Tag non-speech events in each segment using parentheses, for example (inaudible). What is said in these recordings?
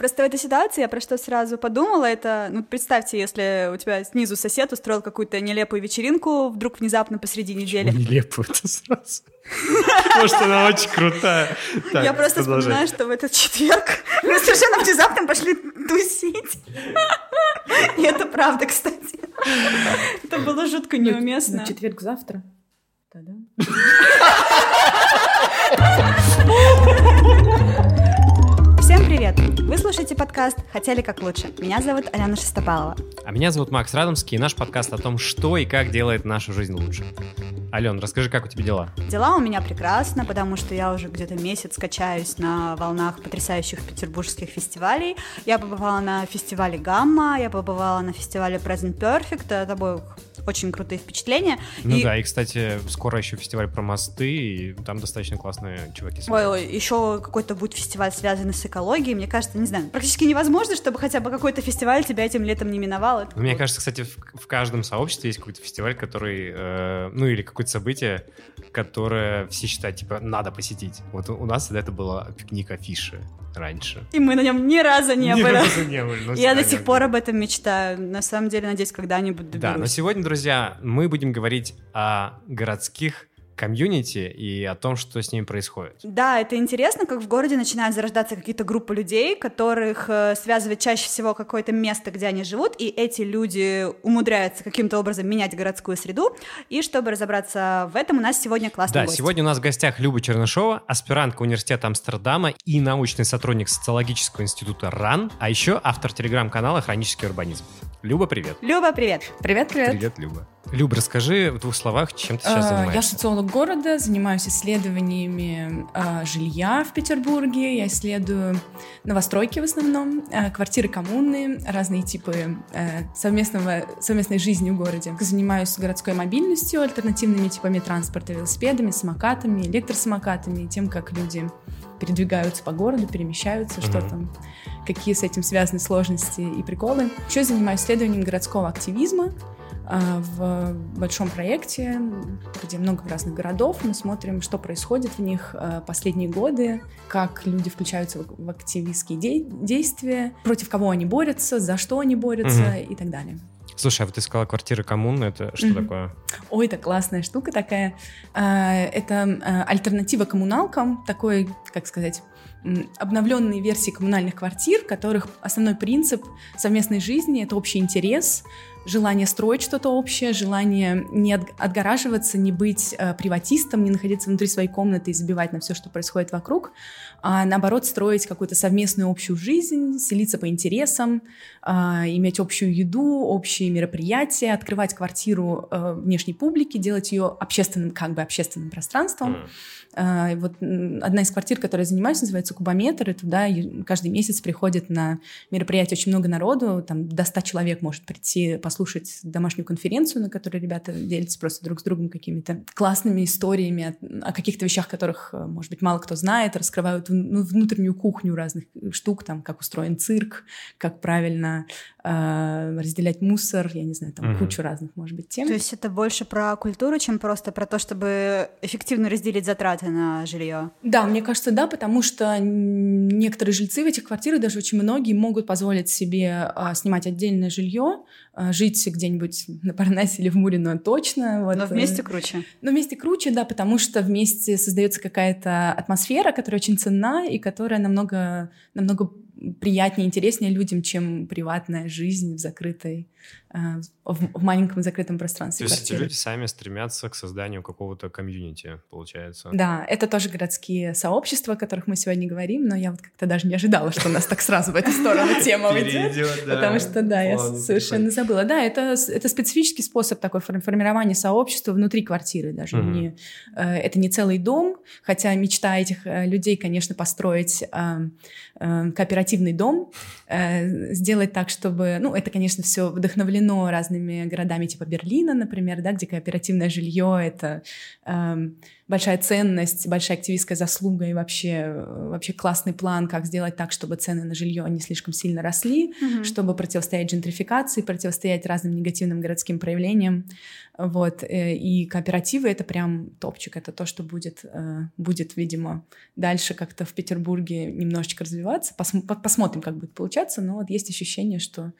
Просто в этой ситуации я про что сразу подумала, это, ну, представьте, если у тебя снизу сосед устроил какую-то нелепую вечеринку вдруг внезапно посреди недели. Нелепую это сразу. Может, она очень крутая. Так, я просто продолжай. вспоминаю, что в этот четверг мы совершенно внезапно пошли тусить. И это правда, кстати. Это было жутко ну, неуместно. На четверг завтра. Да-да. (laughs) Вы слушаете подкаст «Хотели как лучше». Меня зовут Алена Шестопалова. А меня зовут Макс Радомский, и наш подкаст о том, что и как делает нашу жизнь лучше. Ален, расскажи, как у тебя дела? Дела у меня прекрасно, потому что я уже где-то месяц качаюсь на волнах потрясающих петербургских фестивалей. Я побывала на фестивале «Гамма», я побывала на фестивале «Present Perfect», это обоих очень крутые впечатления. Ну и... да, и, кстати, скоро еще фестиваль про мосты, и там достаточно классные чуваки. Ой, ой, еще какой-то будет фестиваль, связанный с экологией. Мне кажется, не знаю, практически невозможно, чтобы хотя бы какой-то фестиваль тебя этим летом не миновал. Это Мне вот. кажется, кстати, в, в каждом сообществе есть какой-то фестиваль, который, э, ну или какое-то событие, которое все считают, типа, надо посетить. Вот у нас это было пикник афиши раньше. И мы на нем ни разу не ни были. Разу не были. Я до сих пор об этом мечтаю. На самом деле, надеюсь, когда-нибудь доберусь. Да, но сегодня, друзья, мы будем говорить о городских комьюнити и о том, что с ними происходит. Да, это интересно, как в городе начинают зарождаться какие-то группы людей, которых э, связывает чаще всего какое-то место, где они живут, и эти люди умудряются каким-то образом менять городскую среду. И чтобы разобраться в этом, у нас сегодня классный Да, гость. сегодня у нас в гостях Люба Чернышова, аспирантка университета Амстердама и научный сотрудник социологического института РАН, а еще автор телеграм-канала «Хронический урбанизм». Люба, привет. Люба, привет. Привет, привет. Привет, Люба. Люба, расскажи в двух словах, чем ты сейчас а, занимаешься. Я социолог города, занимаюсь исследованиями э, жилья в Петербурге. Я исследую новостройки в основном, э, квартиры коммуны, разные типы э, совместного, совместной жизни в городе. Занимаюсь городской мобильностью, альтернативными типами транспорта, велосипедами, самокатами, электросамокатами, тем, как люди передвигаются по городу, перемещаются, mm-hmm. что там, какие с этим связаны сложности и приколы. Еще занимаюсь исследованием городского активизма в большом проекте, где много разных городов. Мы смотрим, что происходит в них а, последние годы, как люди включаются в активистские действия, против кого они борются, за что они борются mm-hmm. и так далее. Слушай, а вот ты сказала квартира коммуны, это что mm-hmm. такое? Ой, это классная штука такая. А, это а, альтернатива коммуналкам, такой, как сказать, обновленные версии коммунальных квартир, которых основной принцип совместной жизни — это общий интерес, желание строить что-то общее, желание не отгораживаться, не быть э, приватистом, не находиться внутри своей комнаты и забивать на все, что происходит вокруг, а наоборот строить какую-то совместную общую жизнь, селиться по интересам, э, иметь общую еду, общие мероприятия, открывать квартиру э, внешней публике, делать ее общественным, как бы общественным пространством. Mm. А, вот одна из квартир, которой я занимаюсь, называется Кубометр, и туда каждый месяц приходит на мероприятие очень много народу, там до 100 человек может прийти послушать домашнюю конференцию, на которой ребята делятся просто друг с другом какими-то классными историями о, о каких-то вещах, которых, э, может быть, мало кто знает, раскрывают ну, внутреннюю кухню разных штук, там, как устроен цирк, как правильно э, разделять мусор, я не знаю, там mm-hmm. кучу разных, может быть, тем. То есть это больше про культуру, чем просто про то, чтобы эффективно разделить затраты на жилье? Да, мне кажется, да, потому что некоторые жильцы в этих квартирах, даже очень многие, могут позволить себе э, снимать отдельное жилье, э, жить где-нибудь на Парнасе или в Мурино точно. Вот. Но вместе круче. Но вместе круче, да, потому что вместе создается какая-то атмосфера, которая очень ценна и которая намного, намного приятнее, интереснее людям, чем приватная жизнь в закрытой Э, в, маленьком закрытом пространстве. То есть эти люди сами стремятся к созданию какого-то комьюнити, получается. Да, это тоже городские сообщества, о которых мы сегодня говорим, но я вот как-то даже не ожидала, что у нас так сразу в эту сторону тема уйдет. Потому что, да, я совершенно забыла. Да, это, специфический способ такой формирования сообщества внутри квартиры даже. Э, это не целый дом, хотя мечта этих э, людей, конечно, построить кооперативный дом, сделать так, чтобы... Ну, это, конечно, все вдохновлено вдохновлено разными городами типа Берлина, например, да, где кооперативное жилье — это эм, большая ценность, большая активистская заслуга и вообще, вообще классный план, как сделать так, чтобы цены на жилье не слишком сильно росли, mm-hmm. чтобы противостоять джентрификации, противостоять разным негативным городским проявлениям. Вот. Э, и кооперативы — это прям топчик. Это то, что будет, э, будет видимо, дальше как-то в Петербурге немножечко развиваться. Посмотрим, как будет получаться, но вот есть ощущение, что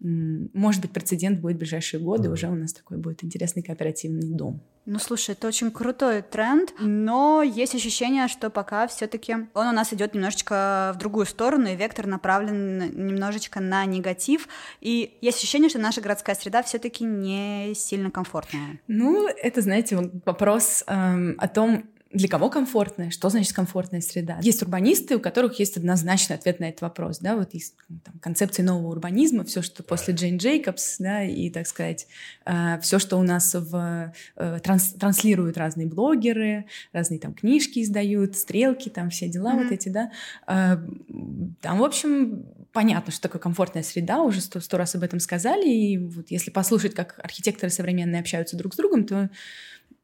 может быть, прецедент будет в ближайшие годы, уже у нас такой будет интересный кооперативный дом. Ну, слушай, это очень крутой тренд, но есть ощущение, что пока все-таки он у нас идет немножечко в другую сторону, и вектор направлен немножечко на негатив. И есть ощущение, что наша городская среда все-таки не сильно комфортная. Ну, это, знаете, вопрос эм, о том, для кого комфортная? Что значит комфортная среда? Есть урбанисты, у которых есть однозначный ответ на этот вопрос. Да? Вот есть там, концепции нового урбанизма, все, что после Джейн Джейкобс, да, и, так сказать, э, все, что у нас в, э, транс, транслируют разные блогеры, разные там книжки издают, стрелки, там все дела mm-hmm. вот эти, да. Э, там, в общем, понятно, что такое комфортная среда, уже сто, сто раз об этом сказали, и вот если послушать, как архитекторы современные общаются друг с другом, то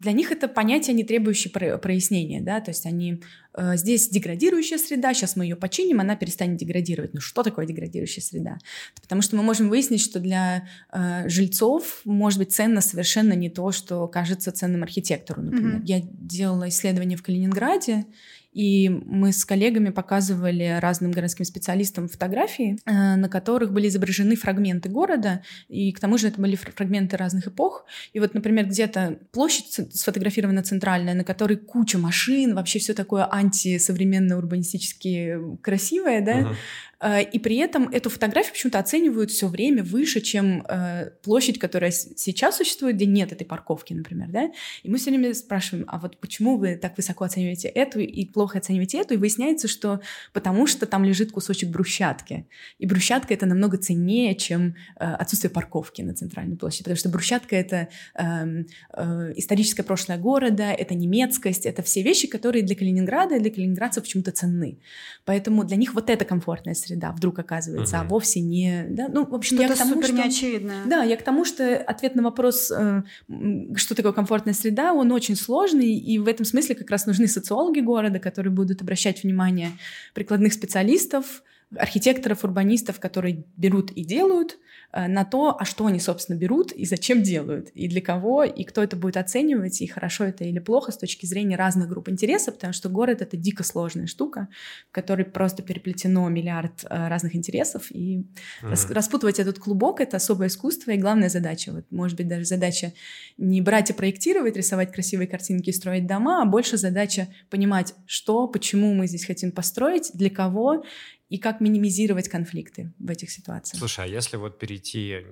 для них это понятие, не требующее прояснения, да, то есть они э, здесь деградирующая среда, сейчас мы ее починим, она перестанет деградировать. Ну что такое деградирующая среда? Потому что мы можем выяснить, что для э, жильцов может быть ценно совершенно не то, что кажется ценным архитектору, например. Mm-hmm. Я делала исследование в Калининграде, и мы с коллегами показывали разным городским специалистам фотографии, э, на которых были изображены фрагменты города, и к тому же это были фрагменты разных эпох. И вот, например, где-то площадь сфотографирована центральная, на которой куча машин, вообще все такое антисовременно урбанистически красивое, да, uh-huh. Э, и при этом эту фотографию почему-то оценивают все время выше, чем э, площадь, которая сейчас существует, где нет этой парковки, например, да. И мы все время спрашиваем, а вот почему вы так высоко оцениваете эту и плохо оцениваете эту? И выясняется, что потому что там лежит кусочек брусчатки. И брусчатка это намного ценнее, чем э, отсутствие парковки на центральной площади, потому что брусчатка это э, э, историческое прошлое города, это немецкость, это все вещи, которые для Калининграда и для калининградцев почему-то ценны. Поэтому для них вот это комфортная среда среда вдруг оказывается, угу. а вовсе не... Да? Ну, в общем, Что-то я к тому, супер что... неочевидное. Да, я к тому, что ответ на вопрос, э, что такое комфортная среда, он очень сложный, и в этом смысле как раз нужны социологи города, которые будут обращать внимание прикладных специалистов, архитекторов, урбанистов, которые берут и делают, Э, на то, а что они, собственно, берут и зачем делают, и для кого, и кто это будет оценивать, и хорошо это или плохо с точки зрения разных групп интереса, потому что город — это дико сложная штука, в которой просто переплетено миллиард э, разных интересов, и mm-hmm. распутывать этот клубок — это особое искусство и главная задача. Вот, может быть, даже задача не брать и проектировать, рисовать красивые картинки и строить дома, а больше задача понимать, что, почему мы здесь хотим построить, для кого, и как минимизировать конфликты в этих ситуациях. Слушай, а если вот перейти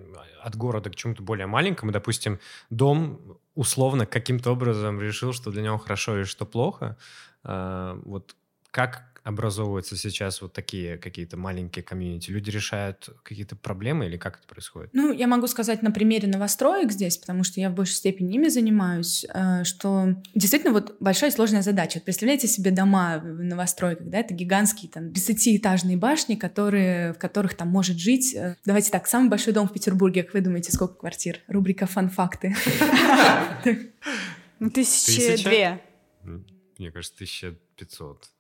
от города к чему-то более маленькому, допустим, дом условно каким-то образом решил, что для него хорошо и что плохо, э, вот как образовываются сейчас вот такие какие-то маленькие комьюнити? Люди решают какие-то проблемы или как это происходит? Ну, я могу сказать на примере новостроек здесь, потому что я в большей степени ими занимаюсь, э, что действительно вот большая сложная задача. Вот представляете себе дома в новостройках, да, это гигантские там 30-этажные башни, которые, в которых там может жить... Э, давайте так, самый большой дом в Петербурге, как вы думаете, сколько квартир? Рубрика «Фан-факты». (laughs) (laughs) Ну, тысячи две. Мне кажется, тысяча пятьсот.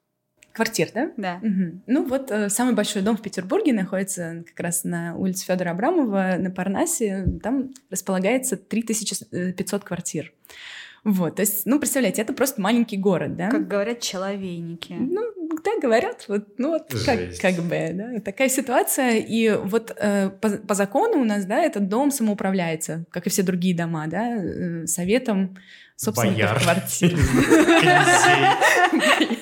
Квартир, да? Да. Угу. Ну вот э, самый большой дом в Петербурге находится как раз на улице Федора Абрамова на Парнасе. Там располагается 3500 квартир. Вот, то есть, ну, представляете, это просто маленький город, да? Как говорят человейники. Ну, да, говорят, вот, ну, вот как, как бы, да, такая ситуация. И вот э, по, по закону у нас, да, этот дом самоуправляется, как и все другие дома, да, э, советом собственников квартир. (laughs) (laughs)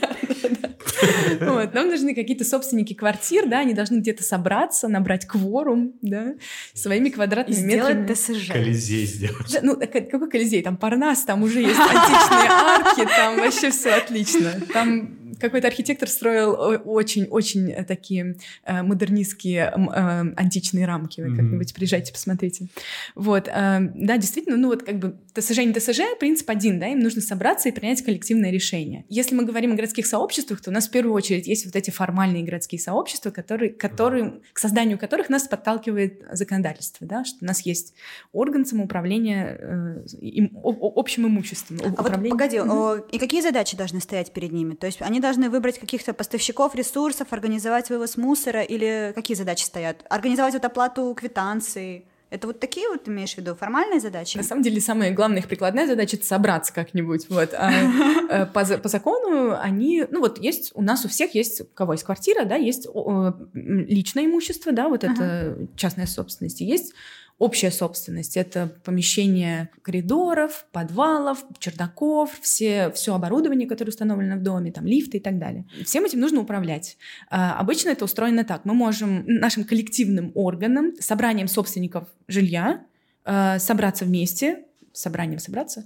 (laughs) Вот, нам нужны какие-то собственники квартир, да, они должны где-то собраться, набрать кворум, да, своими квадратными метрами. ТСЖ. Колизей сделать. Да, ну, какой Колизей? Там Парнас, там уже есть античные арки, там вообще все отлично. Там какой-то архитектор строил очень-очень такие э, модернистские э, античные рамки. Вы как-нибудь приезжайте, посмотрите. Вот, э, да, действительно, ну вот как бы ТСЖ не ТСЖ, принцип один, да, им нужно собраться и принять коллективное решение. Если мы говорим о городских сообществах, то у нас в первую очередь есть вот эти формальные городские сообщества, которые, которые, к созданию которых нас подталкивает законодательство, да, что у нас есть орган самоуправления э, им, общим имуществом. А вот погоди, угу. и какие задачи должны стоять перед ними? То есть они должны выбрать каких-то поставщиков ресурсов, организовать вывоз мусора или какие задачи стоят? Организовать вот оплату квитанций? Это вот такие вот, имеешь в виду, формальные задачи? На самом деле, самая главная их прикладная задача — это собраться как-нибудь. Вот. А, (laughs) э, по, по закону они... Ну вот есть... У нас у всех есть... У кого есть квартира, да, есть личное имущество, да, вот это частная собственность. есть общая собственность. Это помещение коридоров, подвалов, чердаков, все, все оборудование, которое установлено в доме, там лифты и так далее. Всем этим нужно управлять. А, обычно это устроено так. Мы можем нашим коллективным органом, собранием собственников жилья, а, собраться вместе, собранием собраться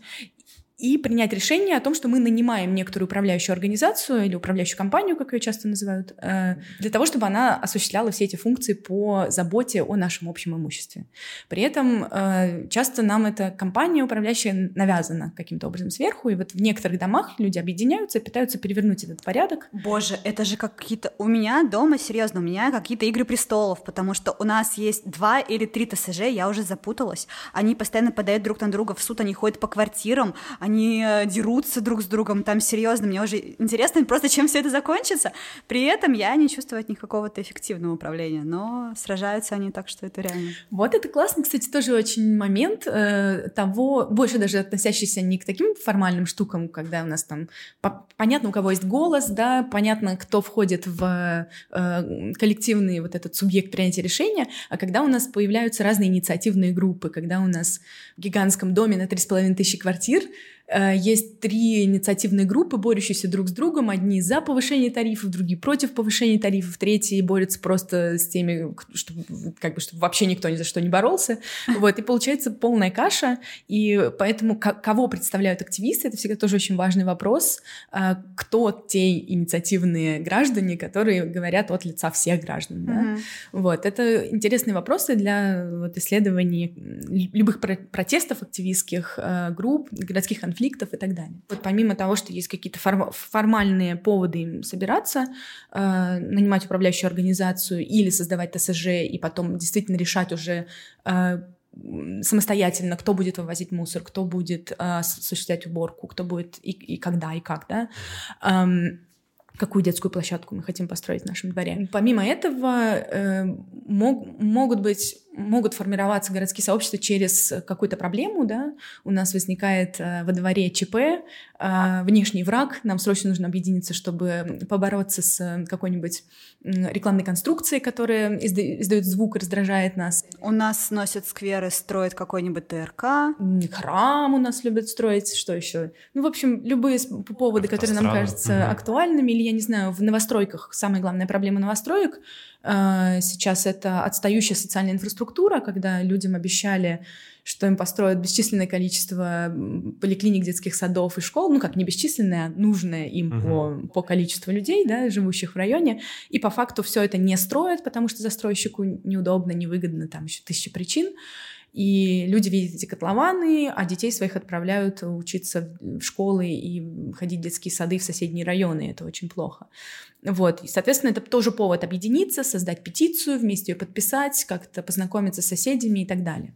и принять решение о том, что мы нанимаем некоторую управляющую организацию или управляющую компанию, как ее часто называют, э, для того, чтобы она осуществляла все эти функции по заботе о нашем общем имуществе. При этом э, часто нам эта компания управляющая навязана каким-то образом сверху, и вот в некоторых домах люди объединяются пытаются перевернуть этот порядок. Боже, это же какие-то... У меня дома, серьезно, у меня какие-то игры престолов, потому что у нас есть два или три ТСЖ, я уже запуталась. Они постоянно подают друг на друга в суд, они ходят по квартирам, они э, дерутся друг с другом, там серьезно, мне уже интересно просто, чем все это закончится. При этом я не чувствую от них какого-то эффективного управления, но сражаются они так, что это реально. Вот это классно, кстати, тоже очень момент э, того, больше даже относящийся не к таким формальным штукам, когда у нас там по понятно, у кого есть голос, да, понятно, кто входит в э, коллективный вот этот субъект принятия решения, а когда у нас появляются разные инициативные группы, когда у нас в гигантском доме на 3,5 тысячи квартир есть три инициативные группы, борющиеся друг с другом. Одни за повышение тарифов, другие против повышения тарифов, третьи борются просто с теми, чтобы, как бы, чтобы вообще никто ни за что не боролся. (laughs) Вот, и получается полная каша. И поэтому кого представляют активисты, это всегда тоже очень важный вопрос. Э, кто те инициативные граждане, которые говорят от лица всех граждан. Да? Mm-hmm. Вот, это интересные вопросы для вот, исследований любых протестов активистских э, групп, городских конфликтов и так далее. Вот помимо того, что есть какие-то форм- формальные поводы собираться, э, нанимать управляющую организацию или создавать ТСЖ и потом действительно решать уже э, самостоятельно, кто будет вывозить мусор, кто будет э, осуществлять уборку, кто будет и, и когда, и как, да. Эм, какую детскую площадку мы хотим построить в нашем дворе. Помимо этого, э, мог, могут быть могут формироваться городские сообщества через какую-то проблему, да, у нас возникает э, во дворе ЧП, э, внешний враг, нам срочно нужно объединиться, чтобы побороться с какой-нибудь рекламной конструкцией, которая изда- издает звук и раздражает нас. У нас сносят скверы, строят какой-нибудь ТРК. Храм у нас любят строить, что еще? Ну, в общем, любые поводы, которые нам кажутся угу. актуальными, или, я не знаю, в новостройках, самая главная проблема новостроек — Э, сейчас это отстающая социальная инфраструктура, когда людям обещали, что им построят бесчисленное количество поликлиник, детских садов и школ, ну как не бесчисленное, а нужное им uh-huh. по, по количеству людей, да, живущих в районе, и по факту все это не строят, потому что застройщику неудобно, невыгодно, там еще тысячи причин. И люди видят эти котлованы, а детей своих отправляют учиться в школы и ходить в детские сады в соседние районы. Это очень плохо. Вот. И, соответственно, это тоже повод объединиться, создать петицию, вместе ее подписать, как-то познакомиться с соседями и так далее.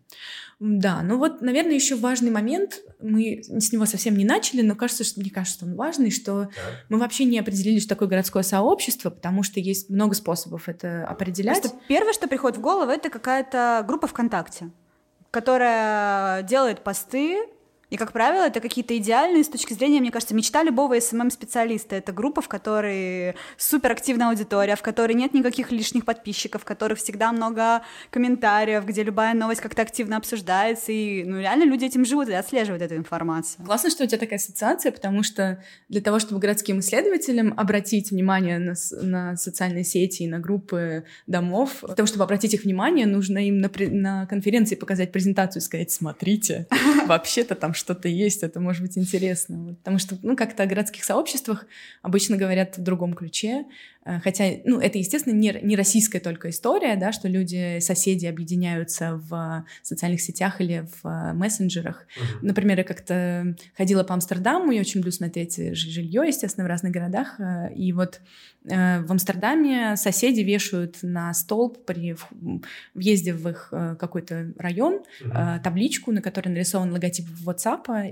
Да, ну вот, наверное, еще важный момент, мы с него совсем не начали, но кажется, что, мне кажется, он важный, что да. мы вообще не определили, что такое городское сообщество, потому что есть много способов это определять. Просто первое, что приходит в голову, это какая-то группа ВКонтакте которая делает посты, и, как правило, это какие-то идеальные с точки зрения, мне кажется, мечта любого СММ-специалиста. Это группа, в которой суперактивная аудитория, в которой нет никаких лишних подписчиков, в которых всегда много комментариев, где любая новость как-то активно обсуждается, и ну, реально люди этим живут и отслеживают эту информацию. Классно, что у тебя такая ассоциация, потому что для того, чтобы городским исследователям обратить внимание на, на социальные сети и на группы домов, для того, чтобы обратить их внимание, нужно им на, на конференции показать презентацию и сказать, смотрите, (laughs) вообще-то там что-то есть, это может быть интересно. Вот, потому что, ну, как-то о городских сообществах обычно говорят в другом ключе, э, хотя, ну, это, естественно, не, не российская только история, да, что люди, соседи объединяются в социальных сетях или в э, мессенджерах. Uh-huh. Например, я как-то ходила по Амстердаму, я очень люблю смотреть жилье, естественно, в разных городах, э, и вот в Амстердаме соседи вешают на столб при въезде в их какой-то район uh-huh. табличку, на которой нарисован логотип WhatsApp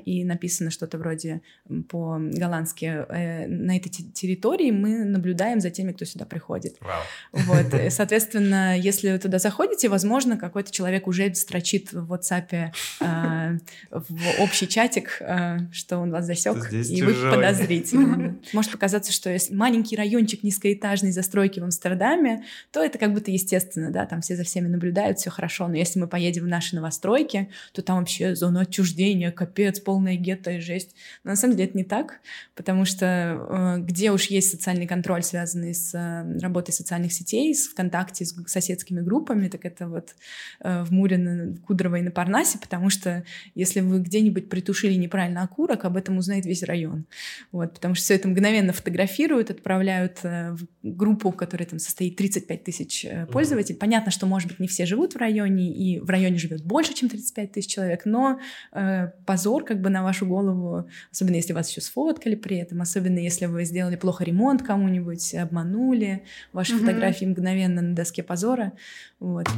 и написано что-то вроде по-голландски «На этой территории мы наблюдаем за теми, кто сюда приходит». Wow. Вот, и, (laughs) соответственно, если вы туда заходите, возможно, какой-то человек уже строчит в WhatsApp э, в общий чатик, э, что он вас засек, и вы подозрительны. (laughs) Может показаться, что если маленький райончик низкоэтажной застройки в Амстердаме, то это как будто естественно, да, там все за всеми наблюдают, все хорошо. Но если мы поедем в наши новостройки, то там вообще зона отчуждения, капец, полная гетто и жесть. Но на самом деле это не так, потому что э, где уж есть социальный контроль, связанный с э, работой социальных сетей, с ВКонтакте, с соседскими группами, так это вот э, в Мурино, Кудрово и на Парнасе, потому что если вы где-нибудь притушили неправильно окурок, об этом узнает весь район. Вот, потому что все это мгновенно фотографируют, отправляют в группу, в которой там состоит 35 тысяч пользователей. Mm-hmm. Понятно, что, может быть, не все живут в районе, и в районе живет больше, чем 35 тысяч человек, но э, позор как бы на вашу голову, особенно если вас еще сфоткали при этом, особенно если вы сделали плохо ремонт кому-нибудь, обманули, ваши mm-hmm. фотографии мгновенно на доске позора. Вот.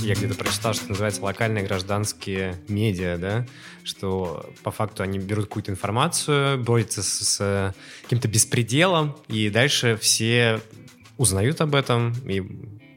Я где-то прочитал, что называется локальные гражданские медиа, да, что по факту они берут какую-то информацию, борются с, с каким-то беспределом, и дальше все узнают об этом и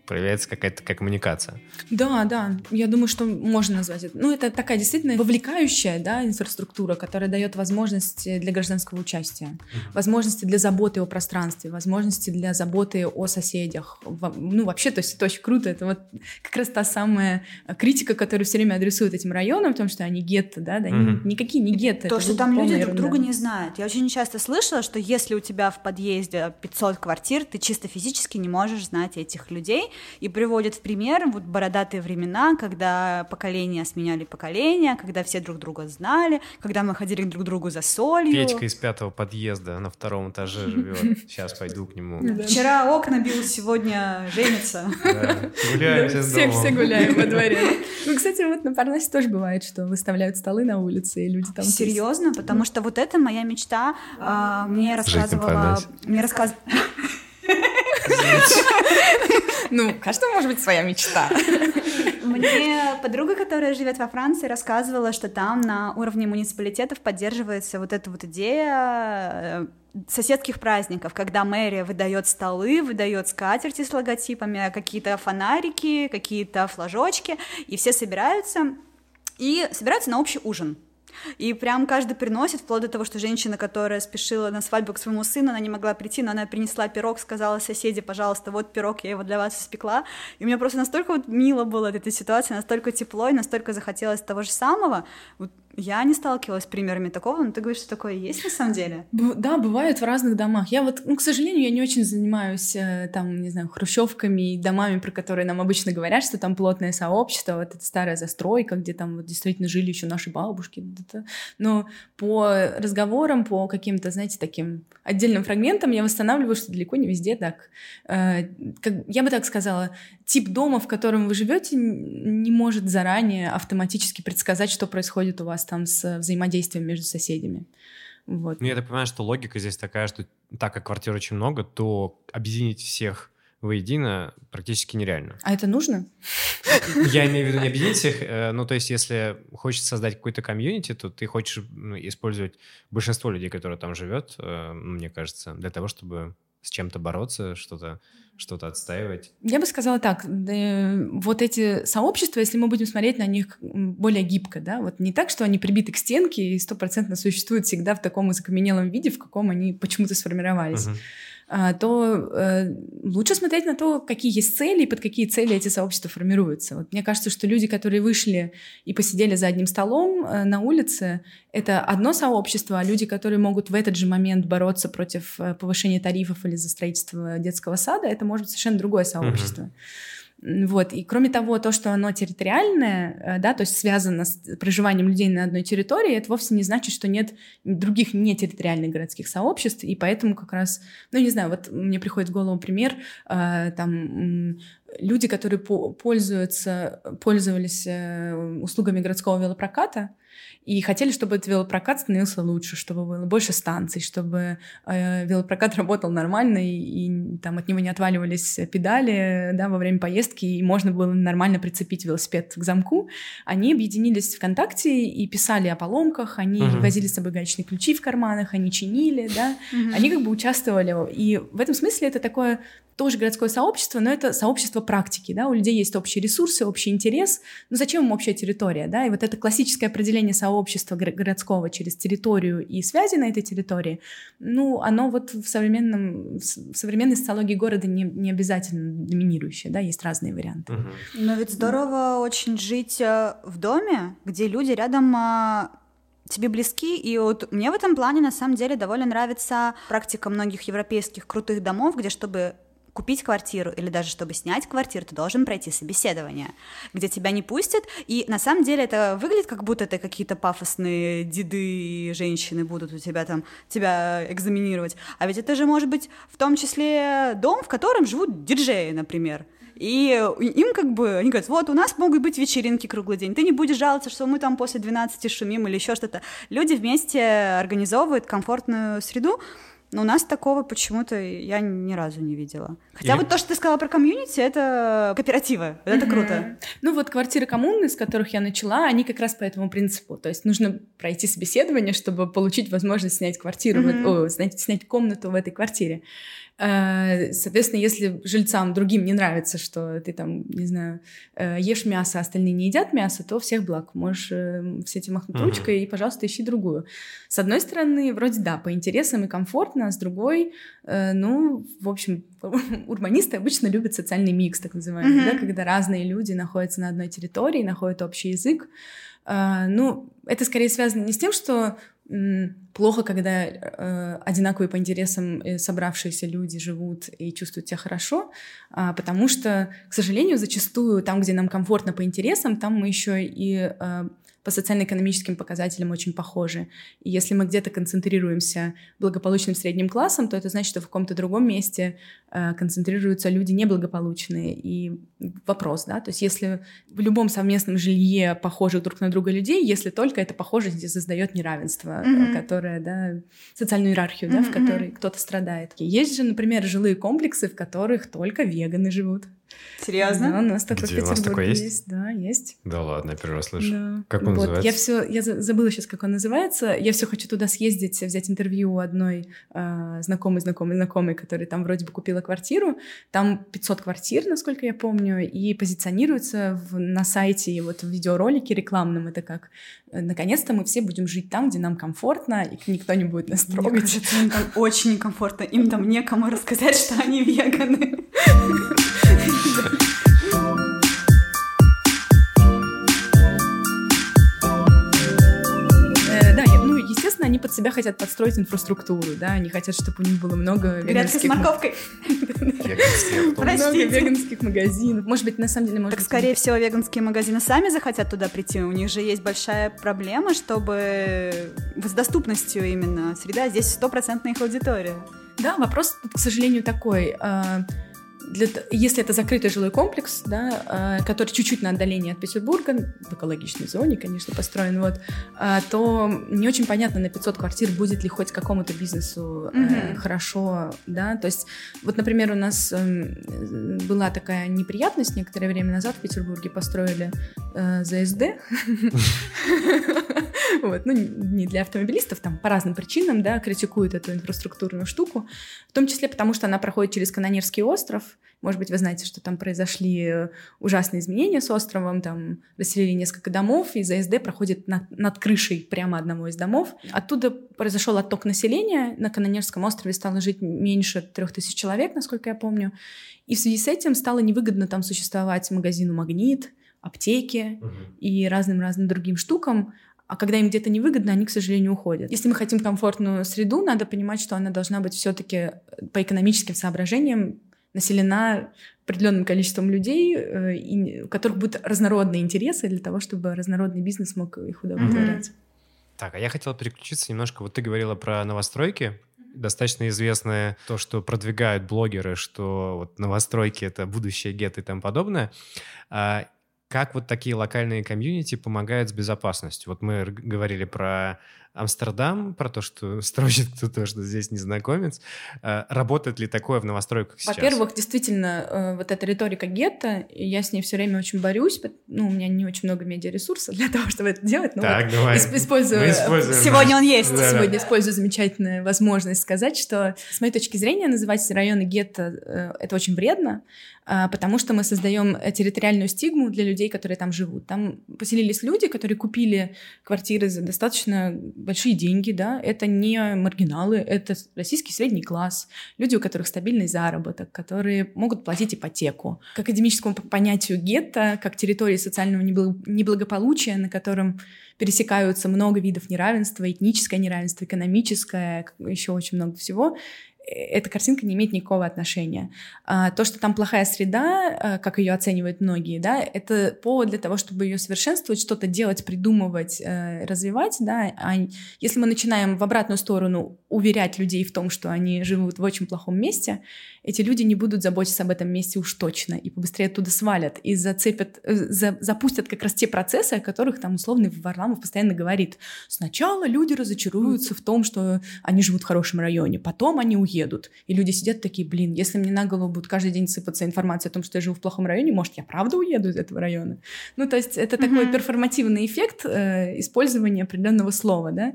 проявляется какая-то такая коммуникация. Да, да, я думаю, что можно назвать это. Ну, это такая действительно вовлекающая да, инфраструктура, которая дает возможности для гражданского участия, mm-hmm. возможности для заботы о пространстве, возможности для заботы о соседях. Ну, вообще, то есть это очень круто. Это вот как раз та самая критика, которую все время адресуют этим районам, потому что они гетто, да, да, mm-hmm. никакие не гетто. То, что там люди ерунда. друг друга не знают. Я очень часто слышала, что если у тебя в подъезде 500 квартир, ты чисто физически не можешь знать этих людей, и приводит в пример вот бородатые времена, когда поколения сменяли поколения, когда все друг друга знали, когда мы ходили друг к другу за солью. Петька из пятого подъезда на втором этаже живет. Сейчас пойду к нему. Вчера окна бил, сегодня женится. Гуляем все Все гуляем во дворе. Ну, кстати, вот на Парнасе тоже бывает, что выставляют столы на улице, и люди там... Серьезно? Потому что вот это моя мечта. А, мне рассказывала... Мне рассказывала... Ну, каждого может быть своя мечта. Мне подруга, которая живет во Франции, рассказывала, что там на уровне муниципалитетов поддерживается вот эта вот идея э, соседских праздников, когда мэрия выдает столы, выдает скатерти с логотипами, какие-то фонарики, какие-то флажочки, и все собираются и собираются на общий ужин. И прям каждый приносит, вплоть до того, что женщина, которая спешила на свадьбу к своему сыну, она не могла прийти, но она принесла пирог, сказала соседи, пожалуйста, вот пирог, я его для вас испекла. И мне просто настолько вот мило было от этой ситуации, настолько тепло и настолько захотелось того же самого. Вот я не сталкивалась с примерами такого, но ты говоришь, что такое есть на самом деле? Б- да, бывает в разных домах. Я вот, ну, к сожалению, я не очень занимаюсь э, там, не знаю, хрущевками и домами, про которые нам обычно говорят, что там плотное сообщество, вот эта старая застройка, где там вот действительно жили еще наши бабушки. Но по разговорам, по каким-то, знаете, таким отдельным фрагментам я восстанавливаю, что далеко не везде так. Э, я бы так сказала, тип дома, в котором вы живете, не может заранее автоматически предсказать, что происходит у вас там с взаимодействием между соседями. Вот. Ну, я так понимаю, что логика здесь такая, что так как квартир очень много, то объединить всех воедино практически нереально. А это нужно? Я имею в виду не объединить всех, э, ну, то есть, если хочешь создать какой-то комьюнити, то ты хочешь ну, использовать большинство людей, которые там живет, э, мне кажется, для того, чтобы с чем-то бороться, что-то что-то отстаивать? Я бы сказала так, да, вот эти сообщества, если мы будем смотреть на них более гибко, да, вот не так, что они прибиты к стенке и стопроцентно существуют всегда в таком закаменелом виде, в каком они почему-то сформировались. Uh-huh. А, то э, лучше смотреть на то, какие есть цели и под какие цели эти сообщества формируются. Вот мне кажется, что люди, которые вышли и посидели за одним столом э, на улице, это одно сообщество, а люди, которые могут в этот же момент бороться против э, повышения тарифов или за строительство детского сада, это может быть совершенно другое сообщество. Uh-huh. Вот. И кроме того, то, что оно территориальное, э, да, то есть связано с проживанием людей на одной территории, это вовсе не значит, что нет других нетерриториальных городских сообществ, и поэтому как раз, ну, не знаю, вот мне приходит в голову пример, э, там, люди, которые пользуются, пользовались э, услугами городского велопроката, и хотели, чтобы этот велопрокат становился лучше, чтобы было больше станций, чтобы э, велопрокат работал нормально, и, и там от него не отваливались педали да, во время поездки, и можно было нормально прицепить велосипед к замку. Они объединились ВКонтакте и писали о поломках, они uh-huh. возили с собой гаечные ключи в карманах, они чинили, да, uh-huh. они как бы участвовали. И в этом смысле это такое тоже городское сообщество, но это сообщество практики, да, у людей есть общие ресурсы, общий интерес, но зачем им общая территория, да, и вот это классическое определение сообщества городского через территорию и связи на этой территории, ну, оно вот в современном, в современной социологии города не, не обязательно доминирующее, да, есть разные варианты. Угу. Но ведь здорово очень жить э, в доме, где люди рядом а, тебе близки, и вот мне в этом плане на самом деле довольно нравится практика многих европейских крутых домов, где чтобы купить квартиру или даже чтобы снять квартиру, ты должен пройти собеседование, где тебя не пустят, и на самом деле это выглядит как будто это какие-то пафосные деды и женщины будут у тебя там тебя экзаменировать, а ведь это же может быть в том числе дом, в котором живут диджеи, например, и им как бы, они говорят, вот, у нас могут быть вечеринки круглый день, ты не будешь жаловаться, что мы там после 12 шумим или еще что-то. Люди вместе организовывают комфортную среду, но у нас такого почему-то я ни разу не видела. Хотя Или... вот то, что ты сказала про комьюнити, это кооперативы. Это mm-hmm. круто. Ну вот квартиры коммуны, с которых я начала, они как раз по этому принципу. То есть нужно пройти собеседование, чтобы получить возможность снять квартиру, mm-hmm. в, о, снять, снять комнату в этой квартире. Э, соответственно, если жильцам другим не нравится, что ты там, не знаю, э, ешь мясо, а остальные не едят мясо, то всех благ. Можешь э, все эти махнуть uh-huh. ручкой и, пожалуйста, ищи другую. С одной стороны, вроде да, по интересам и комфортно, а с другой, ну, в общем, (laughs) урбанисты обычно любят социальный микс, так называемый, uh-huh. да, когда разные люди находятся на одной территории, находят общий язык. Ну, это скорее связано не с тем, что плохо, когда э, одинаковые по интересам э, собравшиеся люди живут и чувствуют себя хорошо, э, потому что, к сожалению, зачастую там, где нам комфортно по интересам, там мы еще и э, по социально-экономическим показателям очень похожи. И если мы где-то концентрируемся благополучным средним классом, то это значит, что в каком-то другом месте э, концентрируются люди неблагополучные. И вопрос, да, то есть если в любом совместном жилье похожих друг на друга людей, если только эта похожесть создает неравенство, mm-hmm. которое, да, социальную иерархию, mm-hmm. да, в которой кто-то страдает. Есть же, например, жилые комплексы, в которых только веганы живут. Серьезно? Да, у нас такой Где, в у вас такой есть? есть? Да, есть. Да ладно, я первый раз слышу. Да. Как он вот. называется? Я все, я забыла сейчас, как он называется. Я все хочу туда съездить, взять интервью у одной э, знакомой, знакомой, знакомой, которая там вроде бы купила квартиру. Там 500 квартир, насколько я помню, и позиционируется в, на сайте и вот в видеоролике рекламном. Это как, э, наконец-то мы все будем жить там, где нам комфортно, и никто не будет нас трогать. Мне кажется, им там очень некомфортно. Им там некому рассказать, что они веганы. (laughs) они под себя хотят подстроить инфраструктуру, да, они хотят, чтобы у них было много веганских... с морковкой. Много веганских магазинов. Может быть, на самом деле, может Так, скорее всего, веганские магазины сами захотят туда прийти. У них же есть большая проблема, чтобы с доступностью именно среда. Здесь стопроцентная их аудитория. Да, вопрос, к сожалению, такой а, для, если это закрытый жилой комплекс, да, э, который чуть-чуть на отдалении от Петербурга, в экологичной зоне, конечно, построен, вот, э, то не очень понятно на 500 квартир будет ли хоть какому-то бизнесу mm-hmm. хорошо, да, то есть, вот, например, у нас э, была такая неприятность некоторое время назад в Петербурге построили э, ЗСД, (laughs) (laughs) вот, ну, не для автомобилистов, там по разным причинам, да, критикуют эту инфраструктурную штуку, в том числе потому, что она проходит через Канонерский остров, может быть, вы знаете, что там произошли э, ужасные изменения с островом, там расселили несколько домов, и ЗСД проходит над, над крышей прямо одного из домов. Оттуда произошел отток населения, на Канонерском острове стало жить меньше трех тысяч человек, насколько я помню, и в связи с этим стало невыгодно там существовать магазину «Магнит», аптеки угу. и разным-разным другим штукам, а когда им где-то невыгодно, они, к сожалению, уходят. Если мы хотим комфортную среду, надо понимать, что она должна быть все-таки по экономическим соображениям населена определенным количеством людей, э, и, у которых будут разнородные интересы для того, чтобы разнородный бизнес мог их удовлетворять. Mm-hmm. Так, а я хотел переключиться немножко. Вот ты говорила про новостройки. Достаточно известное то, что продвигают блогеры, что вот новостройки — это будущее гетто и тому подобное. Как вот такие локальные комьюнити помогают с безопасностью? Вот мы говорили про Амстердам, про то, что (laughs) строчит кто-то, что здесь незнакомец. Э, работает ли такое в новостройках сейчас? Во-первых, действительно, э, вот эта риторика гетто, я с ней все время очень борюсь. Ну, у меня не очень много медиаресурсов для (laughs) того, чтобы это делать. Но так, вот давай. Использую... Сегодня он есть. Да, Сегодня да. использую замечательную возможность сказать, что с моей точки зрения называть районы гетто э, — это очень вредно, потому что мы создаем территориальную стигму для людей, которые там живут. Там поселились люди, которые купили квартиры за достаточно большие деньги, да, это не маргиналы, это российский средний класс, люди, у которых стабильный заработок, которые могут платить ипотеку. К академическому понятию гетто, как территории социального неблагополучия, на котором пересекаются много видов неравенства, этническое неравенство, экономическое, еще очень много всего, эта картинка не имеет никакого отношения. А, то, что там плохая среда, а, как ее оценивают многие, да, это повод для того, чтобы ее совершенствовать, что-то делать, придумывать, э, развивать, да. А если мы начинаем в обратную сторону уверять людей в том, что они живут в очень плохом месте, эти люди не будут заботиться об этом месте уж точно и побыстрее оттуда свалят и зацепят, э, за, запустят как раз те процессы, о которых там условный Варламов постоянно говорит. Сначала люди разочаруются в том, что они живут в хорошем районе, потом они уедут. И люди сидят такие, блин, если мне на голову будет каждый день сыпаться информация о том, что я живу в плохом районе, может, я правда уеду из этого района? Ну, то есть это mm-hmm. такой перформативный эффект э, использования определенного слова, да,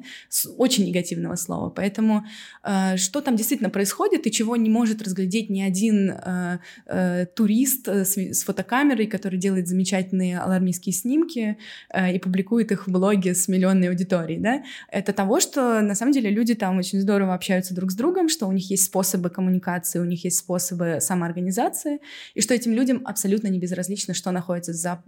очень негативного слова. Поэтому э, что там действительно происходит и чего не может разглядеть не один э, э, турист э, с, с фотокамерой, который делает замечательные алармистские снимки э, и публикует их в блоге с миллионной аудиторией, да, это того, что на самом деле люди там очень здорово общаются друг с другом, что у них есть способы коммуникации, у них есть способы самоорганизации, и что этим людям абсолютно не безразлично, что находится за,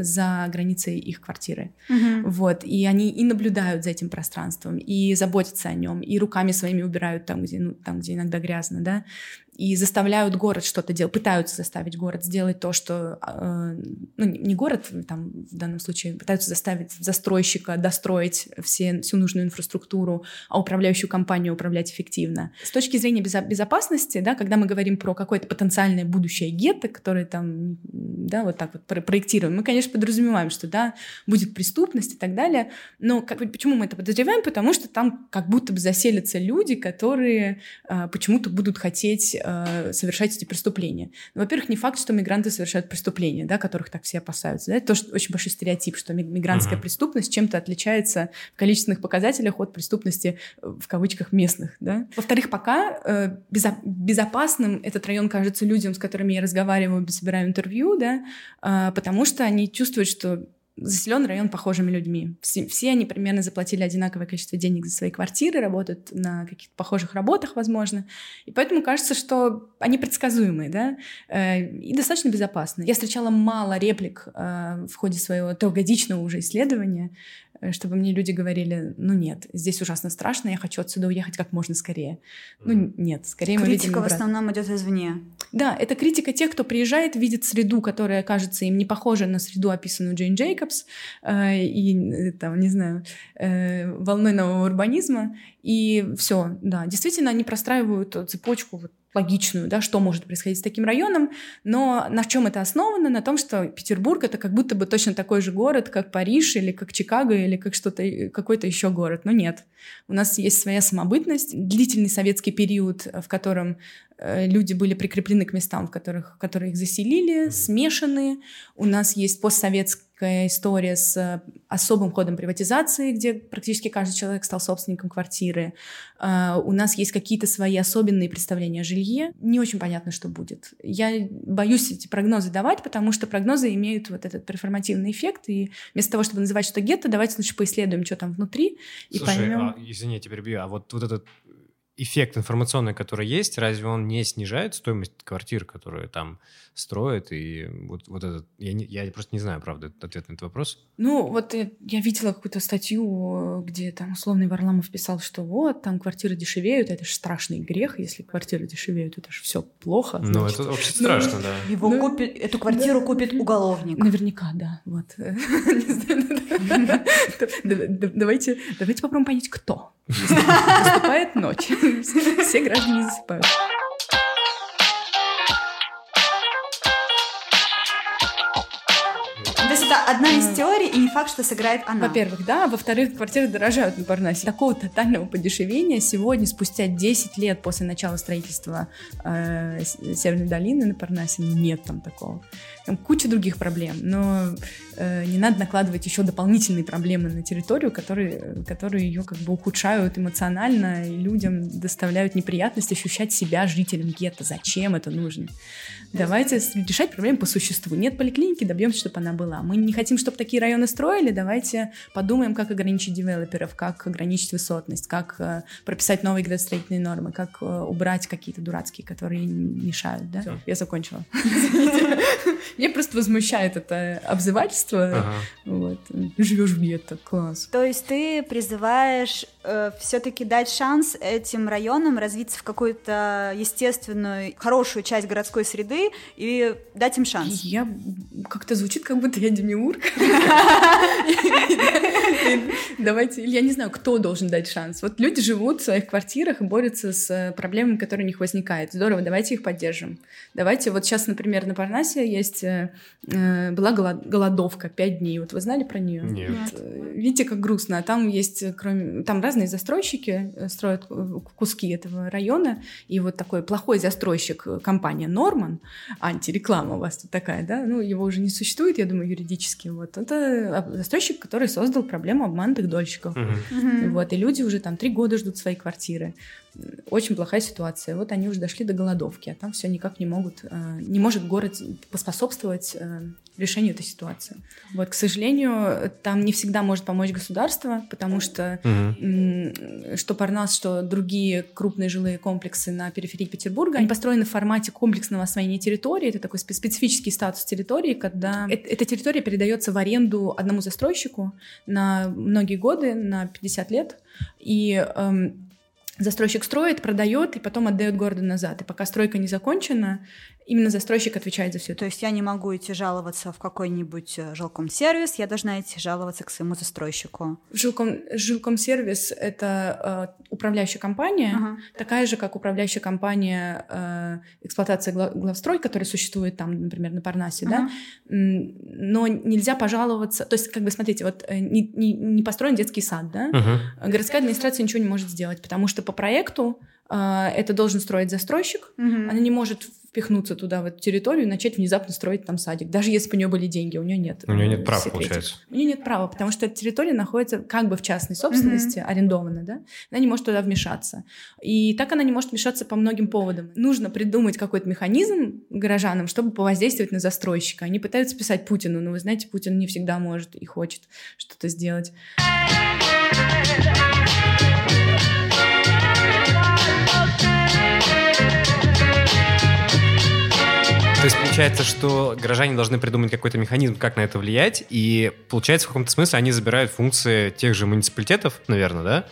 за границей их квартиры. Mm-hmm. Вот, и они и наблюдают за этим пространством, и заботятся о нем, и руками своими убирают там, где, ну, там, где иногда грязно, да, и заставляют город что-то делать, пытаются заставить город сделать то, что, э, ну, не город, там, в данном случае, пытаются заставить застройщика достроить все, всю нужную инфраструктуру, а управляющую компанию управлять эффективно. С точки зрения безо- безопасности, да, когда мы говорим про какое-то потенциальное будущее гетто, которое там, да, вот так вот про- проектируем, мы, конечно, подразумеваем, что, да, будет преступность и так далее, но как, почему мы это подозреваем? Потому что там как будто бы заселятся люди, которые э, почему-то будут хотеть э, совершать эти преступления. Ну, во-первых, не факт, что мигранты совершают преступления, да, которых так все опасаются. Да? Это тоже очень большой стереотип, что мигрантская uh-huh. преступность чем-то отличается в количественных показателях от преступности э, в кавычках местных. Да? Во-вторых, пока э, безо- безопасным этот район кажется людям, с которыми я разговариваю, собираю интервью, да, э, потому что они чувствуют, что заселен район похожими людьми. Все, все они примерно заплатили одинаковое количество денег за свои квартиры, работают на каких-то похожих работах, возможно. И поэтому кажется, что они предсказуемые, да, э, и достаточно безопасны. Я встречала мало реплик э, в ходе своего трехгодичного уже исследования, Э, чтобы мне люди говорили, ну нет, здесь ужасно страшно, я хочу отсюда уехать как можно скорее. Ну нет, скорее критика мы видим... Критика в основном идет извне. Да, это критика тех, кто приезжает, видит среду, которая кажется им не похожа на среду, описанную Джейн Джейкобс, э, и э, там, не знаю, э, волной нового урбанизма, и все, да, действительно они простраивают цепочку вот логичную, да, что может происходить с таким районом, но на чем это основано? На том, что Петербург это как будто бы точно такой же город, как Париж или как Чикаго или как что-то какой-то еще город, но нет. У нас есть своя самобытность, длительный советский период, в котором э, люди были прикреплены к местам, в которых, которые их заселили, смешаны. У нас есть постсоветский такая история с э, особым ходом приватизации, где практически каждый человек стал собственником квартиры. А, у нас есть какие-то свои особенные представления о жилье. Не очень понятно, что будет. Я боюсь эти прогнозы давать, потому что прогнозы имеют вот этот перформативный эффект, и вместо того, чтобы называть что гетто, давайте лучше поисследуем, что там внутри, и Слушай, поймем. А, извини, я перебью, а вот, вот этот эффект информационный, который есть, разве он не снижает стоимость квартир, которые там строят? И вот, вот этот... Я, не, я просто не знаю, правда, ответ на этот вопрос. Ну, вот я, я видела какую-то статью, где там условный Варламов писал, что вот, там квартиры дешевеют, это же страшный грех, если квартиры дешевеют, это же все плохо. Ну, это вообще страшно, да. Его ну, купит, эту квартиру да, купит уголовник. Наверняка, да. Вот. (laughs) Давайте, давайте попробуем понять, кто. Наступает ночь. (laughs) Все граждане засыпают. Это одна из теорий, и не факт, что сыграет она. Во-первых, да. Во-вторых, квартиры дорожают на Парнасе. Такого тотального подешевения сегодня, спустя 10 лет после начала строительства э, Северной долины на Парнасе, ну, нет там такого. Там куча других проблем, но э, не надо накладывать еще дополнительные проблемы на территорию, которые, которые ее как бы ухудшают эмоционально и людям доставляют неприятность ощущать себя жителем гетто. Зачем это нужно? Давайте решать проблемы по существу. Нет поликлиники, добьемся, чтобы она была. Мы не хотим, чтобы такие районы строили, давайте подумаем, как ограничить девелоперов, как ограничить высотность, как э, прописать новые градостроительные нормы, как э, убрать какие-то дурацкие, которые мешают. Да? Все. Я закончила. (laughs) Мне просто возмущает это обзывательство. Вот. Живешь в гетто, класс. То есть ты призываешь э, все-таки дать шанс этим районам развиться в какую-то естественную, хорошую часть городской среды и дать им шанс. Я как-то звучит, как будто я демиург. Давайте, я не знаю, кто должен дать шанс. Вот люди живут в своих квартирах и борются с проблемами, которые у них возникают. Здорово, давайте их поддержим. Давайте, вот сейчас, например, на Парнасе есть, э, э, была голодовка пять дней. Вот вы знали про нее? Нет. Э, видите, как грустно. Там есть, кроме, там разные застройщики строят куски этого района, и вот такой плохой застройщик, компания Норман, антиреклама у вас тут такая, да, ну, его уже не существует, я думаю, юридически, вот, это застройщик, который создал проблему обманутых дольщиков, uh-huh. вот, и люди уже там три года ждут своей квартиры, очень плохая ситуация. Вот они уже дошли до голодовки, а там все никак не могут, э, не может город поспособствовать э, решению этой ситуации. Вот, к сожалению, там не всегда может помочь государство, потому что угу. что Парнас, что другие крупные жилые комплексы на периферии Петербурга, они построены в формате комплексного освоения территории. Это такой специфический статус территории, когда эта территория передается в аренду одному застройщику на многие годы, на 50 лет. И эм, застройщик строит, продает и потом отдает городу назад. И пока стройка не закончена, Именно застройщик отвечает за все. То есть я не могу идти жаловаться в какой-нибудь э, жилком сервис, я должна идти жаловаться к своему застройщику. Жилком, жилком сервис это э, управляющая компания, ага. такая же, как управляющая компания э, эксплуатации главстрой, которая существует там, например, на Парнасе, ага. да. Но нельзя пожаловаться. То есть, как бы, смотрите, вот э, не, не, не построен детский сад, да. Ага. Городская администрация ничего не может сделать, потому что по проекту это должен строить застройщик, угу. она не может впихнуться туда, в эту территорию, и начать внезапно строить там садик. Даже если бы у нее были деньги, у нее нет. У нее нет права, получается. У нее нет права, потому что эта территория находится как бы в частной собственности, mm-hmm. арендована, да? Она не может туда вмешаться. И так она не может вмешаться по многим поводам. Нужно придумать какой-то механизм горожанам, чтобы повоздействовать на застройщика. Они пытаются писать Путину, но вы знаете, Путин не всегда может и хочет что-то сделать. То есть получается, что горожане должны придумать какой-то механизм, как на это влиять, и получается в каком-то смысле они забирают функции тех же муниципалитетов, наверное, да?